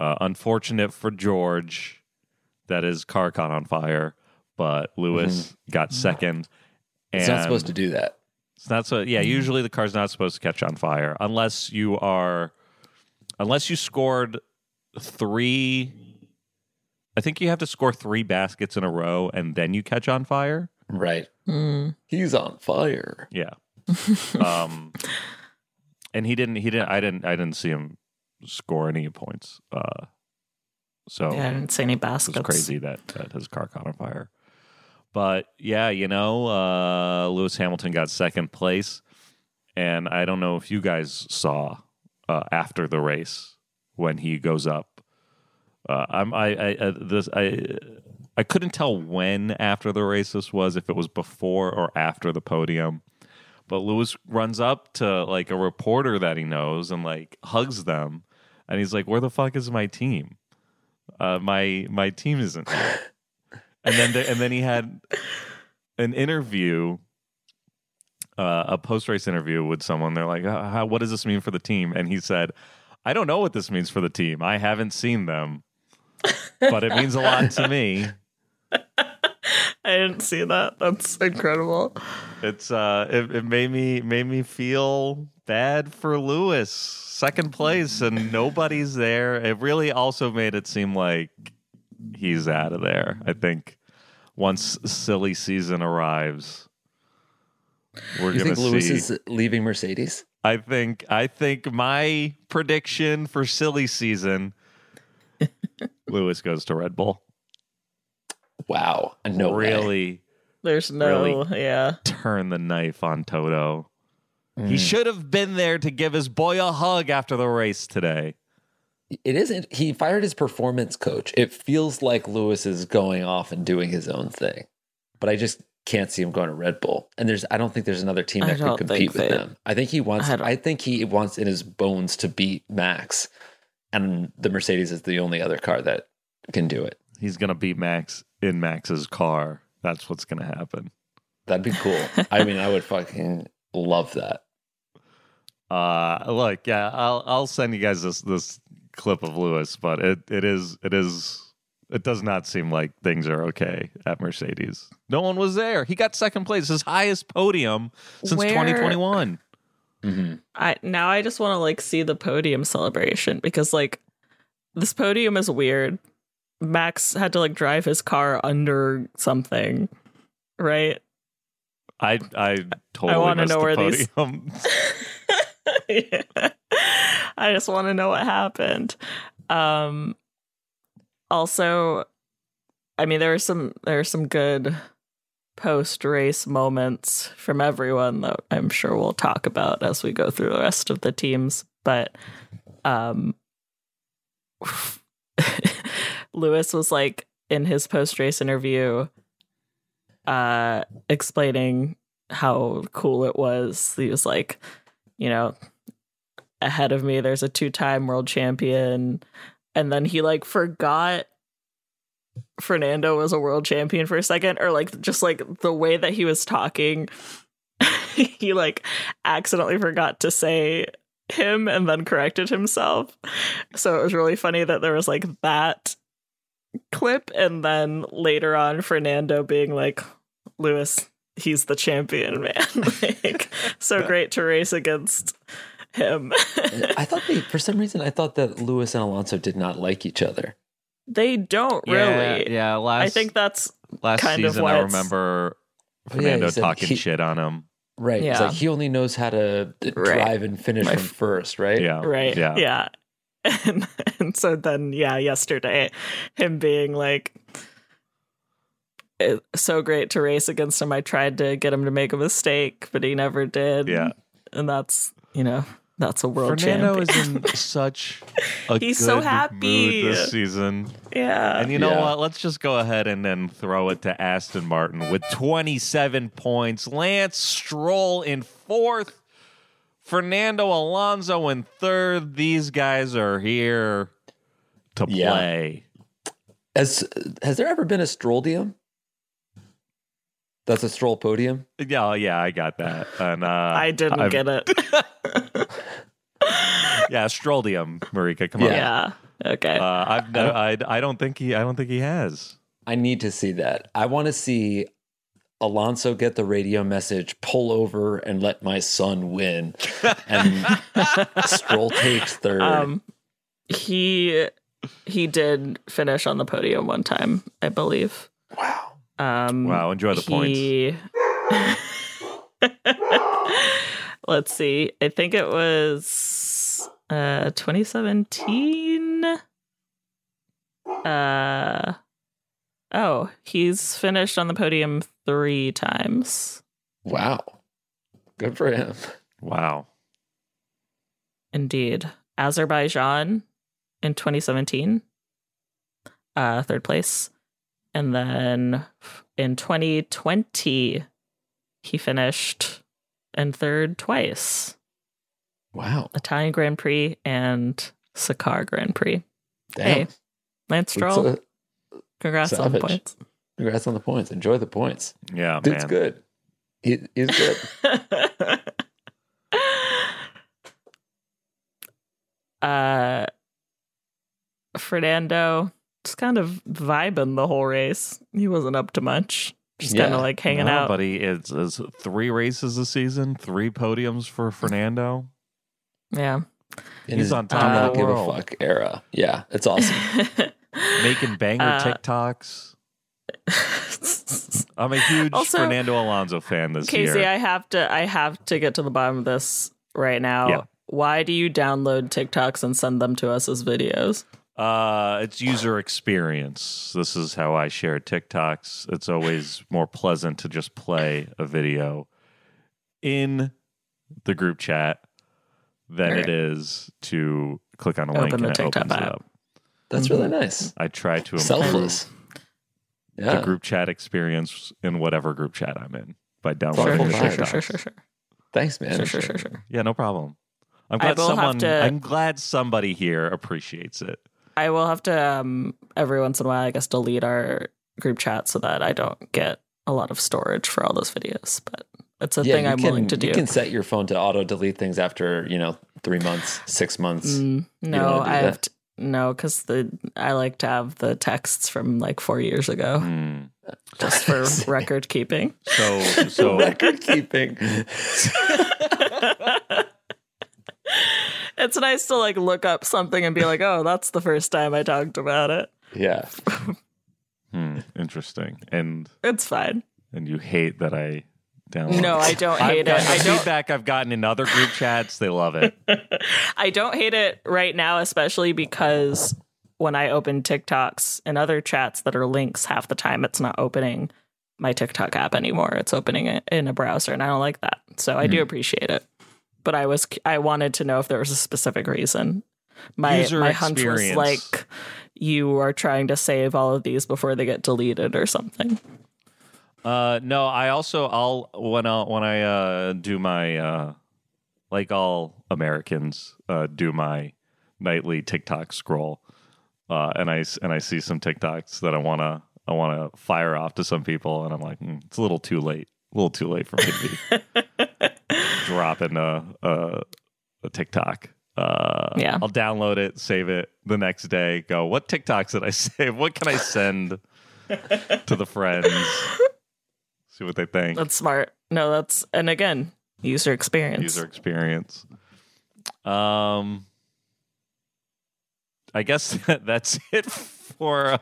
Uh, unfortunate for George that his car caught on fire, but Lewis got second. And
It's not supposed to do that.
It's not so. Yeah, usually the car's not supposed to catch on fire unless you are, unless you scored three. I think you have to score three baskets in a row and then you catch on fire.
Right.
Mm.
He's on fire.
Yeah. um, [laughs] and he didn't. He didn't. I didn't. I didn't see him score any points. Uh, so
Yeah, I didn't see any baskets.
was crazy that, that his car caught on fire. But yeah, you know, uh, Lewis Hamilton got second place, and I don't know if you guys saw uh, after the race when he goes up. Uh, I'm I, I uh, this I I couldn't tell when after the race this was if it was before or after the podium. But Lewis runs up to like a reporter that he knows and like hugs them, and he's like, "Where the fuck is my team? Uh, my my team isn't here." [laughs] and then the, and then he had an interview, uh, a post race interview with someone. They're like, "How- "What does this mean for the team?" And he said, "I don't know what this means for the team. I haven't seen them, but it means a lot to me." [laughs]
I didn't see that. That's incredible.
It's uh, it, it made me made me feel bad for Lewis, second place, and nobody's there. It really also made it seem like he's out of there. I think once silly season arrives, we're
You
gonna
think Lewis
see.
is leaving Mercedes?
I think I think my prediction for silly season, [laughs] Lewis goes to Red Bull.
Wow. No way.
really
There's no,
Really?
yeah.
turn the knife on Toto. He
Mm.
should have been there to give his boy a hug after the race today.
It isn't. He fired his performance coach. It feels like Lewis is going off and doing his own thing, but I just can't see him going to Red Bull. And there's, I don't think there's another team that can compete with
they-
them. I think he wants.
I
I, think he wants in his bones to beat Max, and the Mercedes is the only other car that can do it.
He's gonna beat Max in Max's car. That's what's gonna happen.
That'd be cool. I mean, I would [laughs] fucking love that.
Uh look, yeah, I'll I'll send you guys this this clip of Lewis, but it it is it is it does not seem like things are okay at Mercedes. No one was there. He got second place, his highest podium since
Where-
2021.
hmm
I now I just want to like see the podium celebration because like this podium is weird. Max had to like drive his car under something, right?
I I totally
I
wanna
know
the
where these-
podium.
Yeah. [laughs] [laughs] I just want to know what happened. Um also I mean there are some there are some good post race moments from everyone that I'm sure we'll talk about as we go through the rest of the teams, but um [laughs] Lewis was like in his post race interview uh explaining how cool it was. He was like, you know, ahead of me there's a two-time world champion and then he like forgot Fernando was a world champion for a second or like just like the way that he was talking [laughs] he like accidentally forgot to say him and then corrected himself. So it was really funny that there was like that clip and then later on Fernando being like Lewis he's the champion man [laughs] like so great to race against him
I thought they, for some reason, I thought that Lewis and Alonso did not like each other.
they don't really
Yeah, yeah. Last
i think that's
last
kind of
season
why
I remember
Oh, yeah,
Fernando talking
he-
shit on him.
Right. It's
Yeah.
like he only knows how to d-
Right.
drive and finish
My
from first, right?
Yeah.
right
Yeah.
yeah [laughs] and, and so then yeah yesterday him being like it's so great to race against him i tried to get him to make a mistake but he never did
Yeah.
and that's you know that's a world
Fernando
champion
is in [laughs] such a
He's
good
so happy.
mood this season.
yeah
And you know
Yeah.
what? Let's just go ahead and then throw it to Aston Martin with 27 points. Lance Stroll in fourth. Fernando Alonso in third. These guys are here to
Yeah.
play.
Has has there ever been a Stroldium? That's a Stroll podium.
Yeah, yeah, I got that. And uh,
i didn't
I've-
get it [laughs]
Yeah, Stroldium, Marika. Come on.
yeah okay
Uh, I've no, I, I don't think he I don't think he has.
I need to see that. I want to see Alonso get the radio message, pull over and let my son win. And [laughs] Stroll takes third.
um he he did finish on the podium one time i believe
wow.
Um,
Wow, enjoy the points. [laughs]
Let's see. I think it was uh 2017. Uh oh, he's finished on the podium three times.
Wow. Good for him.
Wow.
Indeed. Azerbaijan in 2017, uh, third place. And then in 2020, he finished in third twice
Wow.
Italian Grand Prix and Sakhir Grand Prix.
Damn.
Hey, Lance Stroll,
It's, uh,
congrats on the points.
congrats on the points. Enjoy the points.
Yeah,
Dude's
man.
good. He, he's good. [laughs]
uh Fernando just kind of vibing the whole race. He wasn't up to much. Just kind of like hanging
No,
out.
But he is, is three races a season, three podiums for Fernando.
Yeah.
In
He's
his
on top
do
of the
give
world.
a fuck era. Yeah, it's awesome. [laughs]
Making banger
Uh,
TikToks. [laughs] I'm a huge
Also,
Fernando Alonso fan this
Casey,
year.
I have to I have to get to the bottom of this right now.
Yeah.
Why do you download TikToks and send them to us as videos?
Uh, it's user experience. This is how I share TikToks. It's always more pleasant to just play a video in the group chat than
Right.
it is to click on a
Open
link and
the
it
TikTok
opens it
app.
up.
That's really nice.
I try to improve
Selfless.
the group chat experience in whatever group chat I'm in by downloading
sure, sure,
TikToks.
sure, sure, sure,
Thanks, man.
sure, sure, sure, sure.
Yeah, no problem. I'm glad someone.
to-
I'm glad somebody here appreciates it.
I will have to um, every once in a while, I guess, delete our group chat so that I don't get a lot of storage for all those videos. But it's a
Yeah,
thing
you
I'm
can,
willing to do.
You can set your phone to auto delete things after, you know, three months, six months.
Mm, no, I have to, no, because the I like to have the texts from like four years ago
Hmm. [laughs]
just for record keeping.
So, [laughs] so
Record keeping. [laughs]
It's nice to like look up something and be like, oh, that's the first time I talked about it.
yeah. [laughs]
hmm, interesting. And
It's fine.
and you hate that I download.
No, I don't
I've
hate it. I
the
don't.
feedback I've gotten in other group chats. They love it. [laughs]
I don't hate it right now, especially because when I open TikToks and other chats that are links, half the time it's not opening my TikTok app anymore. It's opening it in a browser, and I don't like that. So I do appreciate it. But I was I wanted to know if there was a specific reason. My
User
my hunch was like you are trying to save all of these before they get deleted or something.
Uh, no, I also I'll when I when I uh, do my uh, like all Americans uh, do my nightly TikTok scroll, uh, and I and I see some TikToks that I wanna I wanna fire off to some people, and I'm like, mm, it's a little too late, a little too late for me to be [laughs] dropping a, a a TikTok. Uh,
Yeah.
I'll download it, save it the next day. Go, what TikToks did I [laughs] save? What can I send to the friends? See what they think.
That's smart. No, that's and again, user experience.
User experience. Um, I guess [laughs] that's it for uh,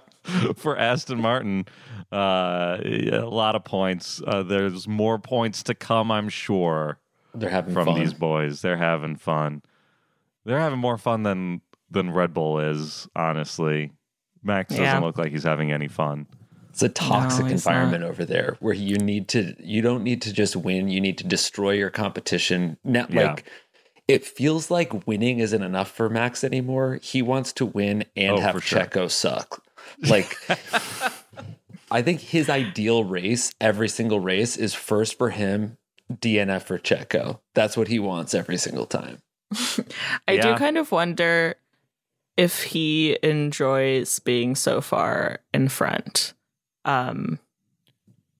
for Aston Martin. Uh, a lot of points. Uh, there's more points to come, I'm sure,
They're having
from
fun.
these boys. They're having fun. They're having more fun than than Red Bull is. Honestly, Max doesn't look like he's having any fun.
It's a toxic
No, he's
environment over there where you need to you don't need to just win, you need to destroy your competition. Now
Yeah.
like it feels like winning isn't enough for Max anymore. He wants to win and
Oh,
have
for sure.
Checo suck. Like [laughs] I think his ideal race, every single race, is first for him, DNF for Checo. That's what he wants every single time. [laughs]
I
Yeah.
do kind of wonder if he enjoys being so far in front. Um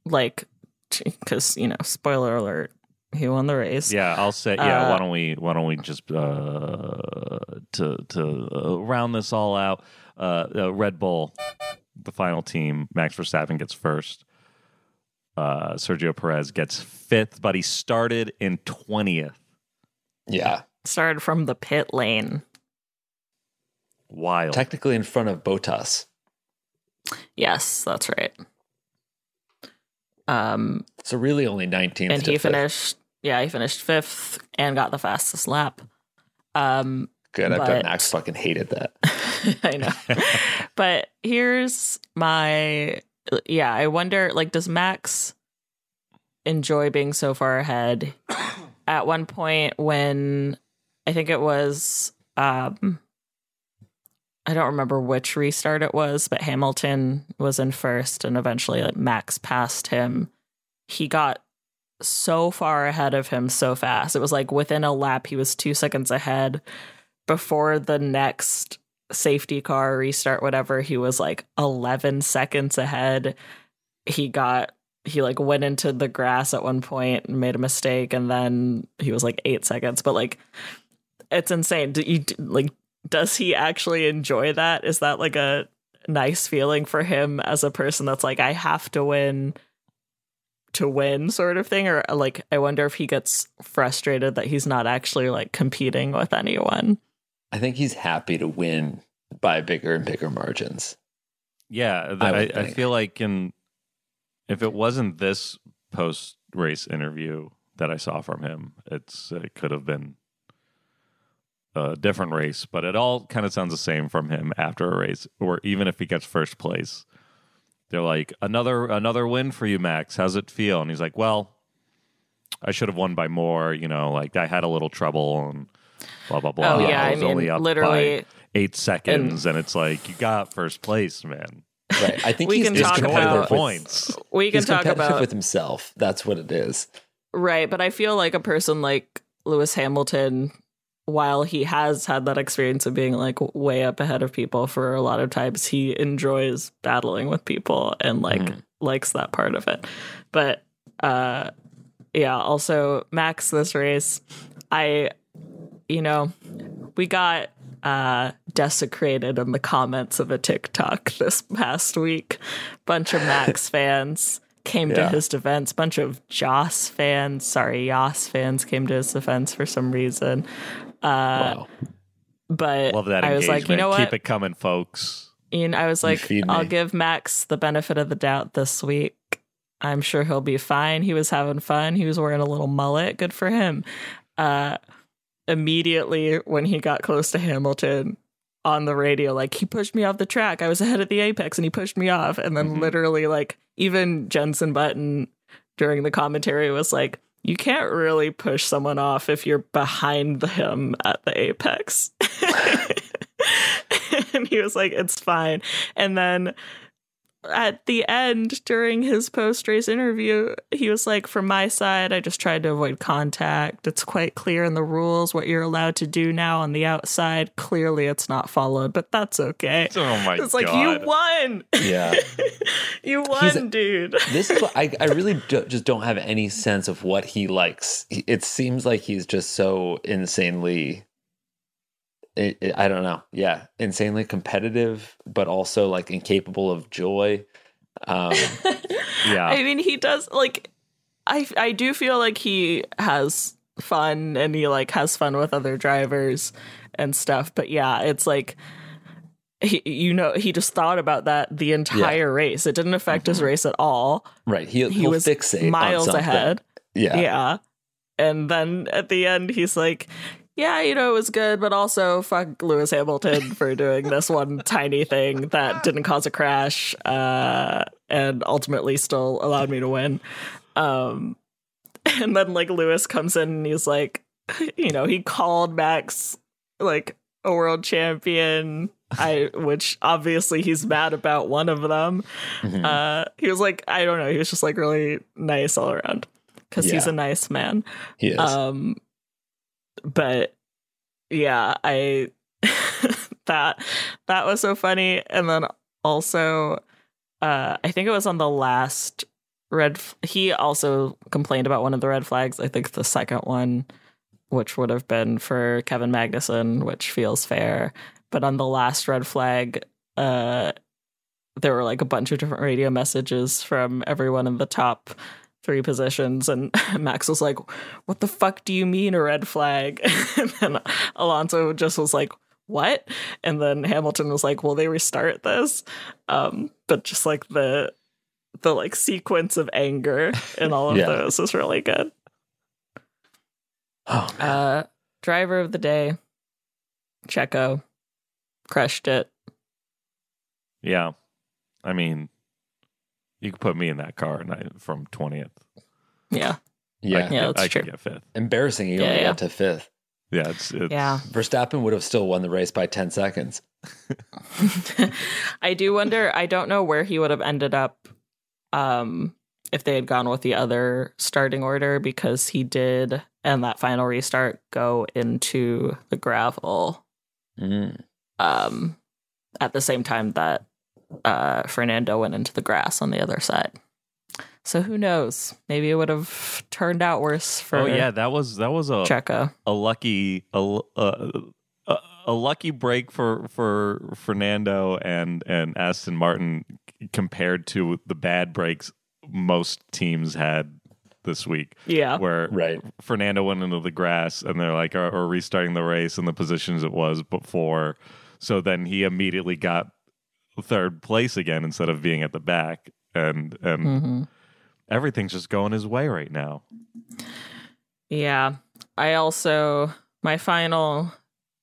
like [laughs] cuz you know, spoiler alert, he won the race.
Yeah, I'll say. Yeah, why
Uh,
don't we? Why don't we just uh, to to uh, round this all out? Uh, uh, Red Bull, the final team. Max Verstappen gets first. Uh, Sergio Perez gets fifth, but he started in twentieth.
Yeah.
Started from the pit lane.
Wild.
Technically in front of Bottas.
Yes, that's right. Um
So really only 19th.
and he
fifth.
finished yeah, he finished 5th and got the fastest lap. Um
Good. I
but-
bet Max fucking hated that. [laughs]
I know. [laughs] but here's my yeah, I wonder like does Max enjoy being so far ahead? [coughs] At one point when I think it was um I don't remember which restart it was, but Hamilton was in first and eventually like Max passed him. He got so far ahead of him so fast. It was like within a lap he was 2 seconds ahead before the next safety car restart whatever he was like 11 seconds ahead. He got he like went into the grass at one point and made a mistake and then he was like 8 seconds. But like it's insane. Do you like does he actually enjoy that? Is that like a nice feeling for him as a person that's like I have to win to win sort of thing? Or like I wonder if he gets frustrated that he's not actually like competing with anyone
I think he's happy to win by bigger and bigger margins.
Yeah,
I
I, I, feel like in if it wasn't this post race interview that I saw from him, it's it could have been a different race, but it all kind of sounds the same from him after a race, or even if he gets first place. They're like another another win for you, Max. How's it feel? And he's like, well, I should have won by more. You know, like I had a little trouble and blah blah blah.
Oh, yeah,
I
I
was
mean,
only up
literally-
by eight seconds, and it's like you got first place, man.
Right. I think
We
he's
can
just
talk
competitive
about-
with-
points.
we can
He's
talk
competitive
about
with himself. That's what it is.
Right, but I feel like a person like Lewis Hamilton, while he has had that experience of being like way up ahead of people for a lot of times, he enjoys battling with people and like
Mhm.
likes that part of it. But uh yeah, also Max this race, I you know, we got uh desecrated in the comments of a TikTok [laughs] this past week. Bunch of Max [laughs] fans came to his defense. Bunch of Joss fans, sorry, Yas fans came to his defense for some reason. Uh
wow.
but
Love that
I was like, you know what?
Keep it coming, folks.
And I was like, I'll give Max the benefit of the doubt this week. I'm sure he'll be fine. He was having fun. He was wearing a little mullet. Good for him. Uh, immediately when he got close to Hamilton on the radio, like he pushed me off the track. I was ahead at the apex and he pushed me off. And then
Mhm.
literally, like, even Jensen Button during the commentary was like, you can't really push someone off if you're behind him at the apex. [laughs] and he was like, it's fine. And then at the end, during his post race interview, he was like, from my side, I just tried to avoid contact. It's quite clear in the rules what you're allowed to do now on the outside. Clearly, it's not followed, but that's okay.
Oh my
It's like,
god!
you won.
Yeah. [laughs]
you won,
He's
dude.
this is what I, I really do, just don't have any sense of what he likes. It seems like he's just so insanely. It, it- I don't know. Yeah, insanely competitive, but also like incapable of joy. Um, [laughs]
yeah,
I mean, he does like. I I do feel like he has fun and he like has fun with other drivers and stuff. But yeah, it's like he, you know, he just thought about that the entire race. It didn't affect his race at all.
Right. He,
He was
fixate
miles ahead.
Yeah.
Yeah. And then at the end, he's like, yeah, you know, it was good, but also fuck Lewis Hamilton for doing this one tiny thing that didn't cause a crash uh, and ultimately still allowed me to win. Um, and then, like, Lewis comes in and he's like, [laughs] you know, he called Max like a world champion. I, which obviously he's mad about one of them.
Mhm.
Uh, he was like, I don't know, he was just like really nice all around because he's a nice man.
he is.
Um, but yeah, I [laughs] that that was so funny, and then also, uh, I think it was on the last red. f- He also complained about one of the red flags. I think the second one, which would have been for Kevin Magnussen, which feels fair. But on the last red flag, uh, there were like a bunch of different radio messages from everyone in the top three positions, and [laughs] Max was like, "What the fuck do you mean a red flag?" [laughs] and then Alonso just was like, "What?" And then Hamilton was like, "Will they restart this?" Um, but just like the the like sequence of anger in all of [laughs]
Yeah.
those is really good.
oh, man.
Uh, driver of the day, Checo, crushed it.
Yeah. I mean, you could put me in that car and I, from 20th.
Yeah,
yeah.
I could,
Yeah,
get,
that's
I could
true.
get fifth.
Embarrassing. You
Yeah,
only
yeah.
got to fifth.
Yeah, it's, it's
yeah.
Verstappen would have still won the race by 10 seconds. [laughs]
I do wonder. I don't know where he would have ended up um, if they had gone with the other starting order because he did, and that final restart go into the gravel
Mm.
um, at the same time that uh, Fernando went into the grass on the other side. So who knows? Maybe it would have turned out worse for
Oh yeah, that was that was a
Checo.
a lucky a, a, a, a lucky break for for Fernando and and Aston Martin compared to the bad breaks most teams had this week,
Yeah.
where
Right.
Fernando went into the grass and they're like, are, are restarting the race in the positions it was before. So then he immediately got third place again instead of being at the back, and and
hmm
everything's just going his way right now.
Yeah. I also my final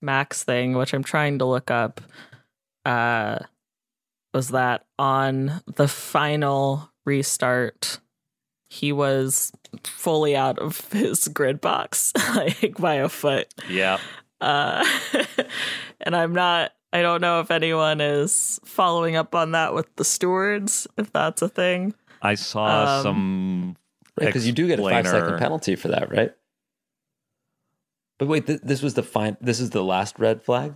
max thing, which I'm trying to look up, uh was that on the final restart he was fully out of [laughs] his grid box, [laughs] like by a foot.
Yeah,
Uh [laughs] and I'm not I don't know if anyone is following up on that with the stewards, if that's a thing.
I saw
Um,
some
Right. Because you do get a five second penalty for that, right? But wait, th- this was the fine. This is the last red flag.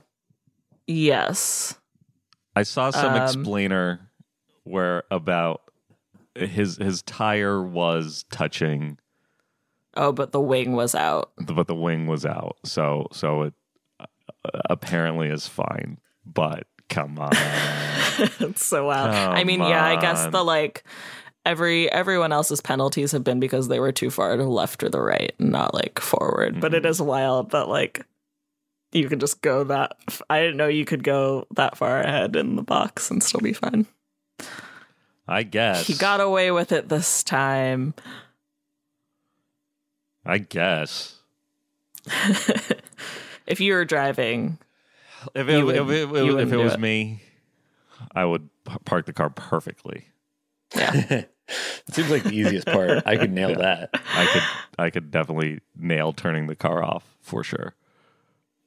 Yes.
I saw some
Um,
explainer where about his his tire was touching,
Oh, but the wing was out.
but the wing was out. So so it uh, apparently is fine. But come on, [laughs]
it's so wild. I mean, yeah, I guess the like every everyone else's penalties have been because they were too far to the left or the right, not like forward. But
Mm-hmm.
it is wild that like you can just go that. I didn't know you could go that far ahead in the box and still be fine.
I guess
He got away with it this time.
I guess [laughs]
if you were driving,
if it,
would-
if it, if it
wouldn't
was
it.
me, I would park the car perfectly. Yeah.
it [laughs] seems like the easiest part. I could nail that.
I could I could definitely nail turning the car off for sure.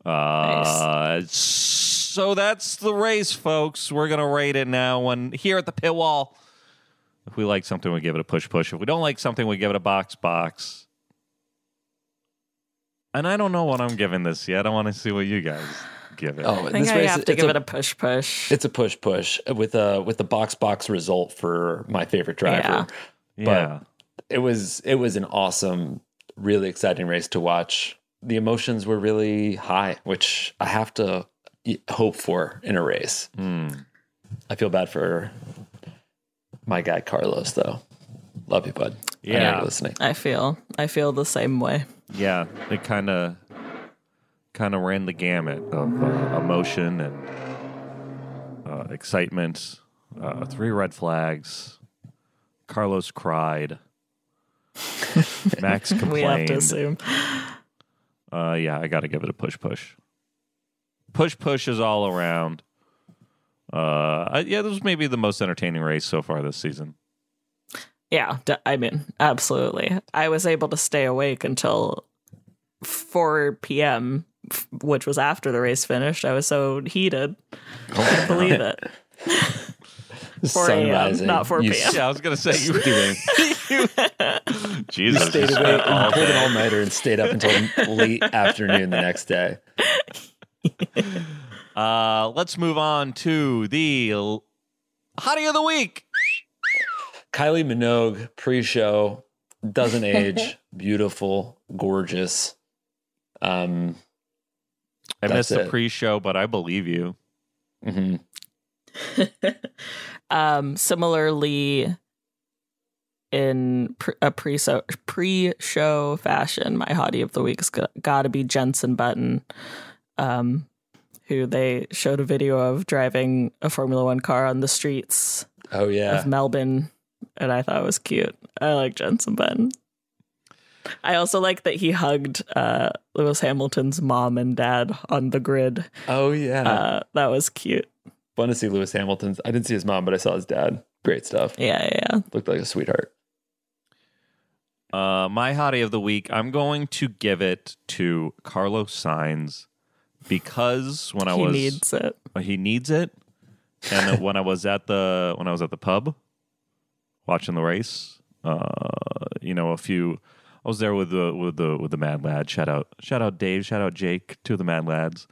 Uh, so that's the race, folks. We're gonna rate it now. When here at the pit wall, if we like something, we give it a push push. If we don't like something, we give it a box box. And I don't know what I'm giving this yet. I want to see what you guys give it.
Oh,
I think
this
I
race,
have to
it's
give
a,
it a push push.
It's a push push with a with the box box result for my favorite driver.
Yeah.
yeah.
It was it was an awesome, really exciting race to watch. The emotions were really high, which I have to hope for in a race.
Hmm.
I feel bad for my guy Carlos though. Love you, bud. I know
Yeah.
you're listening.
I feel I feel the same way.
yeah. It kind of kind of ran the gamut of uh, emotion and uh, excitement, uh, three red flags. Carlos cried. [laughs] Max complained.
We have to assume.
Uh, yeah, I got to give it a push, push. Push, push is all around. Uh, yeah, this was maybe the most entertaining race so far this season.
Yeah, d- I mean, absolutely. I was able to stay awake until 4 p.m., which was after the race finished. I was so heated. I couldn't believe it. [laughs] 4 a.m., not 4
You
p.m.
Yeah, I was gonna say you. [laughs]
You [laughs]
Jesus, you
stayed
spent
awake
all
and pulled an all nighter and stayed up until late afternoon the next day.
Uh, let's move on to the hottie of the week.
Kylie Minogue pre-show doesn't age, beautiful, gorgeous. Um,
I
That's
missed the pre-show, but I believe you.
mhm. [laughs]
Um, similarly, in pre- a pre pre show fashion, my hottie of the week's got to be Jensen Button, um, who they showed a video of driving a Formula One car on the streets
Oh yeah,
of Melbourne, and I thought it was cute. I like Jensen Button. I also like that he hugged uh, Lewis Hamilton's mom and dad on the grid.
oh yeah.
Uh, that was cute.
Fun to see Lewis Hamilton's. I didn't see his mom, but I saw his dad. Great stuff.
Yeah, yeah, yeah.
Looked like a sweetheart.
Uh, my hottie of the week, I'm going to give it to Carlos Sainz because when I was
he
was
needs it.
he needs it, and [laughs] when I was at the when I was at the pub watching the race, uh, you know, a few. I was there with the with the with the Mad Lad. Shout out, shout out Dave, shout out Jake, of the Mad Lads.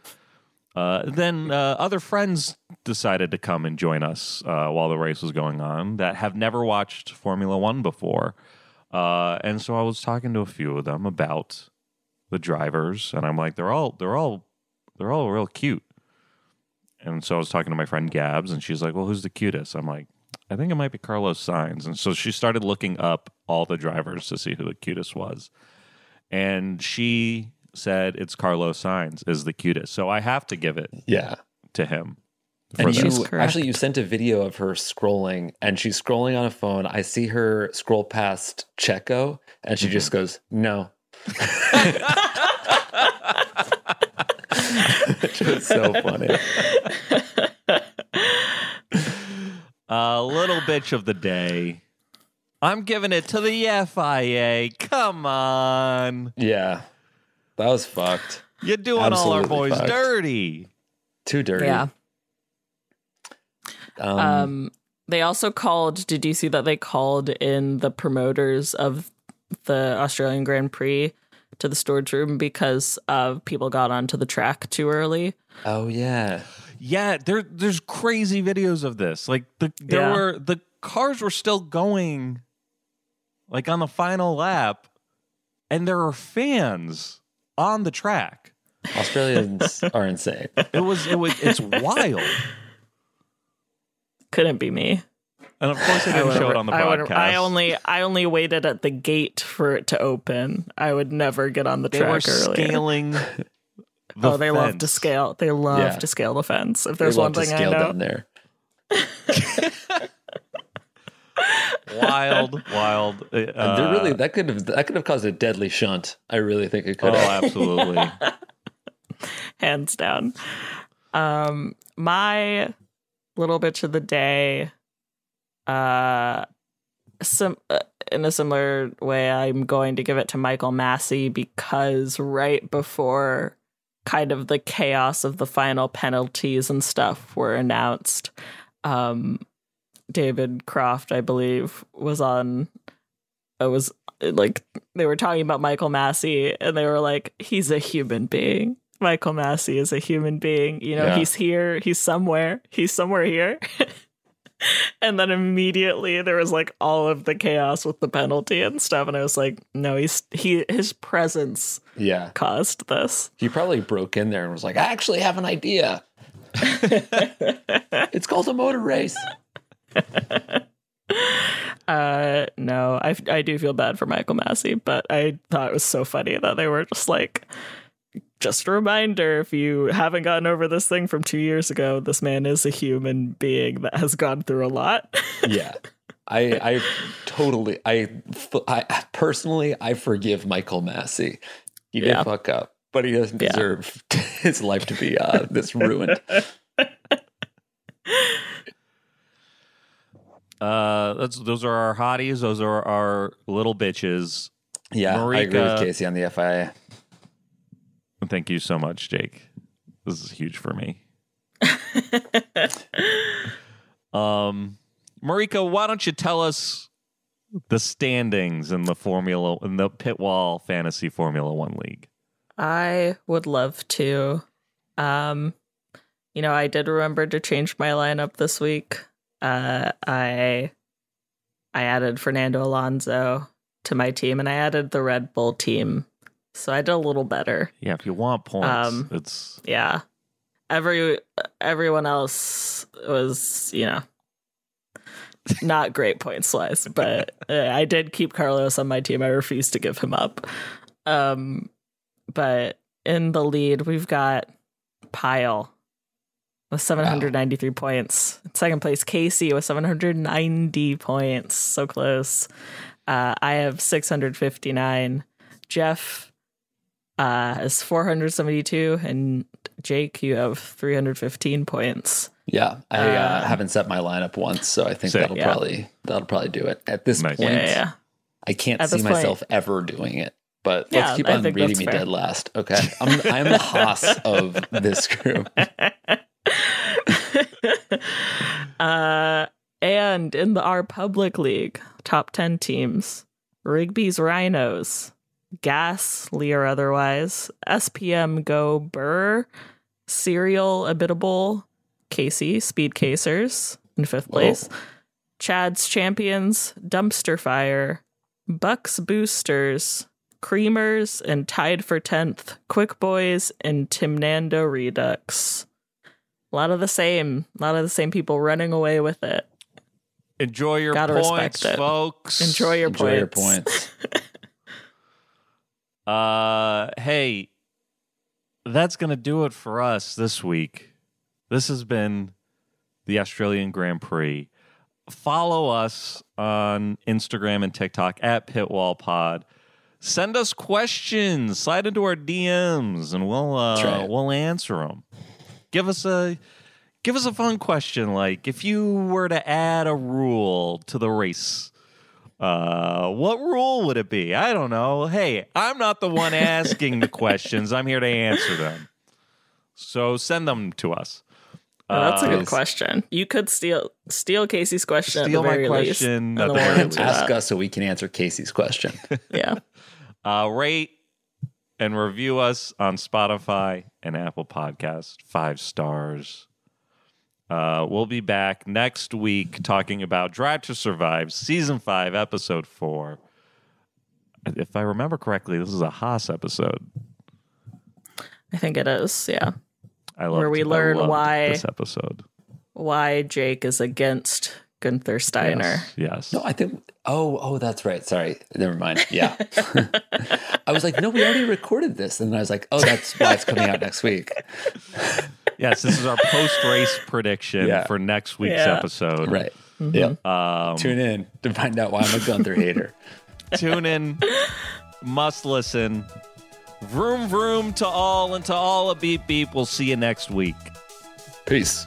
Uh, then uh, other friends decided to come and join us uh, while the race was going on that have never watched Formula One before. Uh, and so I was talking to a few of them about the drivers, and I'm like, they're all they're all they're all real cute. And so I was talking to my friend Gabs, and she's like, "Well, who's the cutest?" I'm like, "I think it might be Carlos Sainz." And so she started looking up all the drivers to see who the cutest was, and she said it's Carlos Sainz is the cutest. So I have to give it
Yeah.
to him.
And
for
you
correct.
actually you sent a video of her scrolling, and she's scrolling on a phone. I see her scroll past Checo, and she just mm-hmm. goes, "No." [laughs] Which was so funny. [laughs]
A little bitch of the day. I'm giving it to the FIA. Come on.
Yeah, that was fucked.
You're doing all our boys
fucked.
dirty.
Too dirty.
Yeah.
Um,
Um, they also called. Did you see that they called in the promoters of the Australian Grand Prix to the storage room because uh, people got onto the track too early?
oh yeah.
Yeah, there there's crazy videos of this. Like the there
Yeah.
were the cars were still going like on the final lap and there are fans on the track.
Australians [laughs] are insane.
It was it was it's wild.
Couldn't be me.
And of course they didn't show it on the
I,
broadcast.
I only I only waited at the gate for it to open. I would never get on the
they were
track earlier.
scaling [laughs] the
oh, they love to scale. They love
Yeah.
to scale the fence. If
They
there's
love
one
to
thing I
scale
know,
down there. [laughs]
Wild, wild. Uh,
And they're really that could have that could have caused a deadly shunt. I really think it could
Oh,
have.
absolutely. [laughs]
hands down. Um, my little bitch of the day, uh, some uh, in a similar way, I'm going to give it to Michael Masi because right before kind of the chaos of the final penalties and stuff were announced, um, David Croft, I believe, was on. It was uh, like they were talking about Michael Masi, and they were like, "He's a human being." Michael Masi is a human being. You know,
Yeah.
he's here. He's somewhere. He's somewhere here. [laughs] and then immediately there was like all of the chaos with the penalty and stuff, and I was like, "No, he's he his presence
Yeah.
caused this."
He probably broke in there and was like, I actually have an idea. [laughs] it's called a motor race. [laughs] [laughs]
Uh, no, I I do feel bad for Michael Masi, but I thought it was so funny that they were just like just a reminder if you haven't gotten over this thing from two years ago, this man is a human being that has gone through a lot. [laughs]
yeah. I I totally I, I personally I forgive Michael Masi. He did
Yeah.
fuck up, but he doesn't
Yeah.
deserve [laughs] his life to be uh, this ruined.
Uh, that's those are our hotties. Those are our little bitches.
Yeah, I agree with Casey on the FIA.
Thank you so much, Jake. This is huge for me. [laughs] um, Marika, why don't you tell us the standings in the Formula in the Pitwall Fantasy Formula One League?
I would love to. Um, you know, I did remember to change my lineup this week. Uh, I I added Fernando Alonso to my team, and I added the Red Bull team, so I did a little better.
Yeah, if you want points,
Um,
it's
Yeah, every everyone else was, you know, not great points wise, [laughs] but uh, I did keep Carlos on my team. I refused to give him up. Um, but in the lead, we've got Pyle with 793 points. In second place, Casey with 790 points. So close. Uh, I have 659. Jeff uh, is 472. And Jake, you have 315 points.
Yeah, I uh,
Uh,
haven't set my lineup once, so I think
Sick.
that'll
Yeah.
probably that'll probably do it. At this
Nice.
point,
Yeah, yeah.
I can't
At
see
this point-
myself ever doing it. But
Yeah,
let's keep on
think
reading me
fair.
dead last. Okay, I'm I'm the [laughs] Haas of this group. [laughs] [laughs]
uh, and in the our public league, top 10 teams Rigby's Rhinos, Gas, Lee or otherwise, SPM Go Burr, Serial Abitable, Casey, Speed Casers in fifth place, Chad's Champions, Dumpster Fire, Bucks Boosters, Creamers, and tied for 10th, Quick Boys and Timnando Redux. A lot of the same, a lot of the same people running away with it.
enjoy your
Gotta
points, folks.
Enjoy your
Enjoy your
points.
points. [laughs]
Uh, hey, that's gonna do it for us this week. This has been the Australian Grand Prix. Follow us on Instagram and TikTok at Pitwall Pod. Send us questions. Slide into our DMs, and we'll uh,
right.
we'll answer them. Give us a give us a fun question, like if you were to add a rule to the race. Uh, what rule would it be? I don't know. Hey, I'm not the one [laughs] asking the questions. I'm here to answer them. So send them to us.
Oh, that's a
Uh,
good question. You could steal steal Casey's question
Steal
at the
my
very least.
question
and
at the
we'll
very
answer
least.
Ask us so we can answer Casey's question.
Yeah. [laughs]
Uh, rate and review us on Spotify and Apple Podcast. Five stars. Uh, we'll be back next week talking about Drive to Survive, Season 5, Episode 4. If I remember correctly, this is a Haas episode.
I think it is. Yeah.
I love
Where we learn why-
this episode.
Why Jake is against Gunther Steiner.
Yes. yes.
No, I think. Oh, oh, that's right. Sorry, never mind. Yeah, [laughs] I was like, no, we already recorded this, and I was like, oh, that's why it's coming out next week. [laughs]
Yes, this is our post race prediction
Yeah.
for next week's
Yeah.
episode.
Right.
Mm-hmm.
Yeah.
Um,
Tune in to find out why I'm a Gunther hater. [laughs]
tune in, must listen. Vroom vroom to all and to all a beep beep. We'll see you next week.
Peace.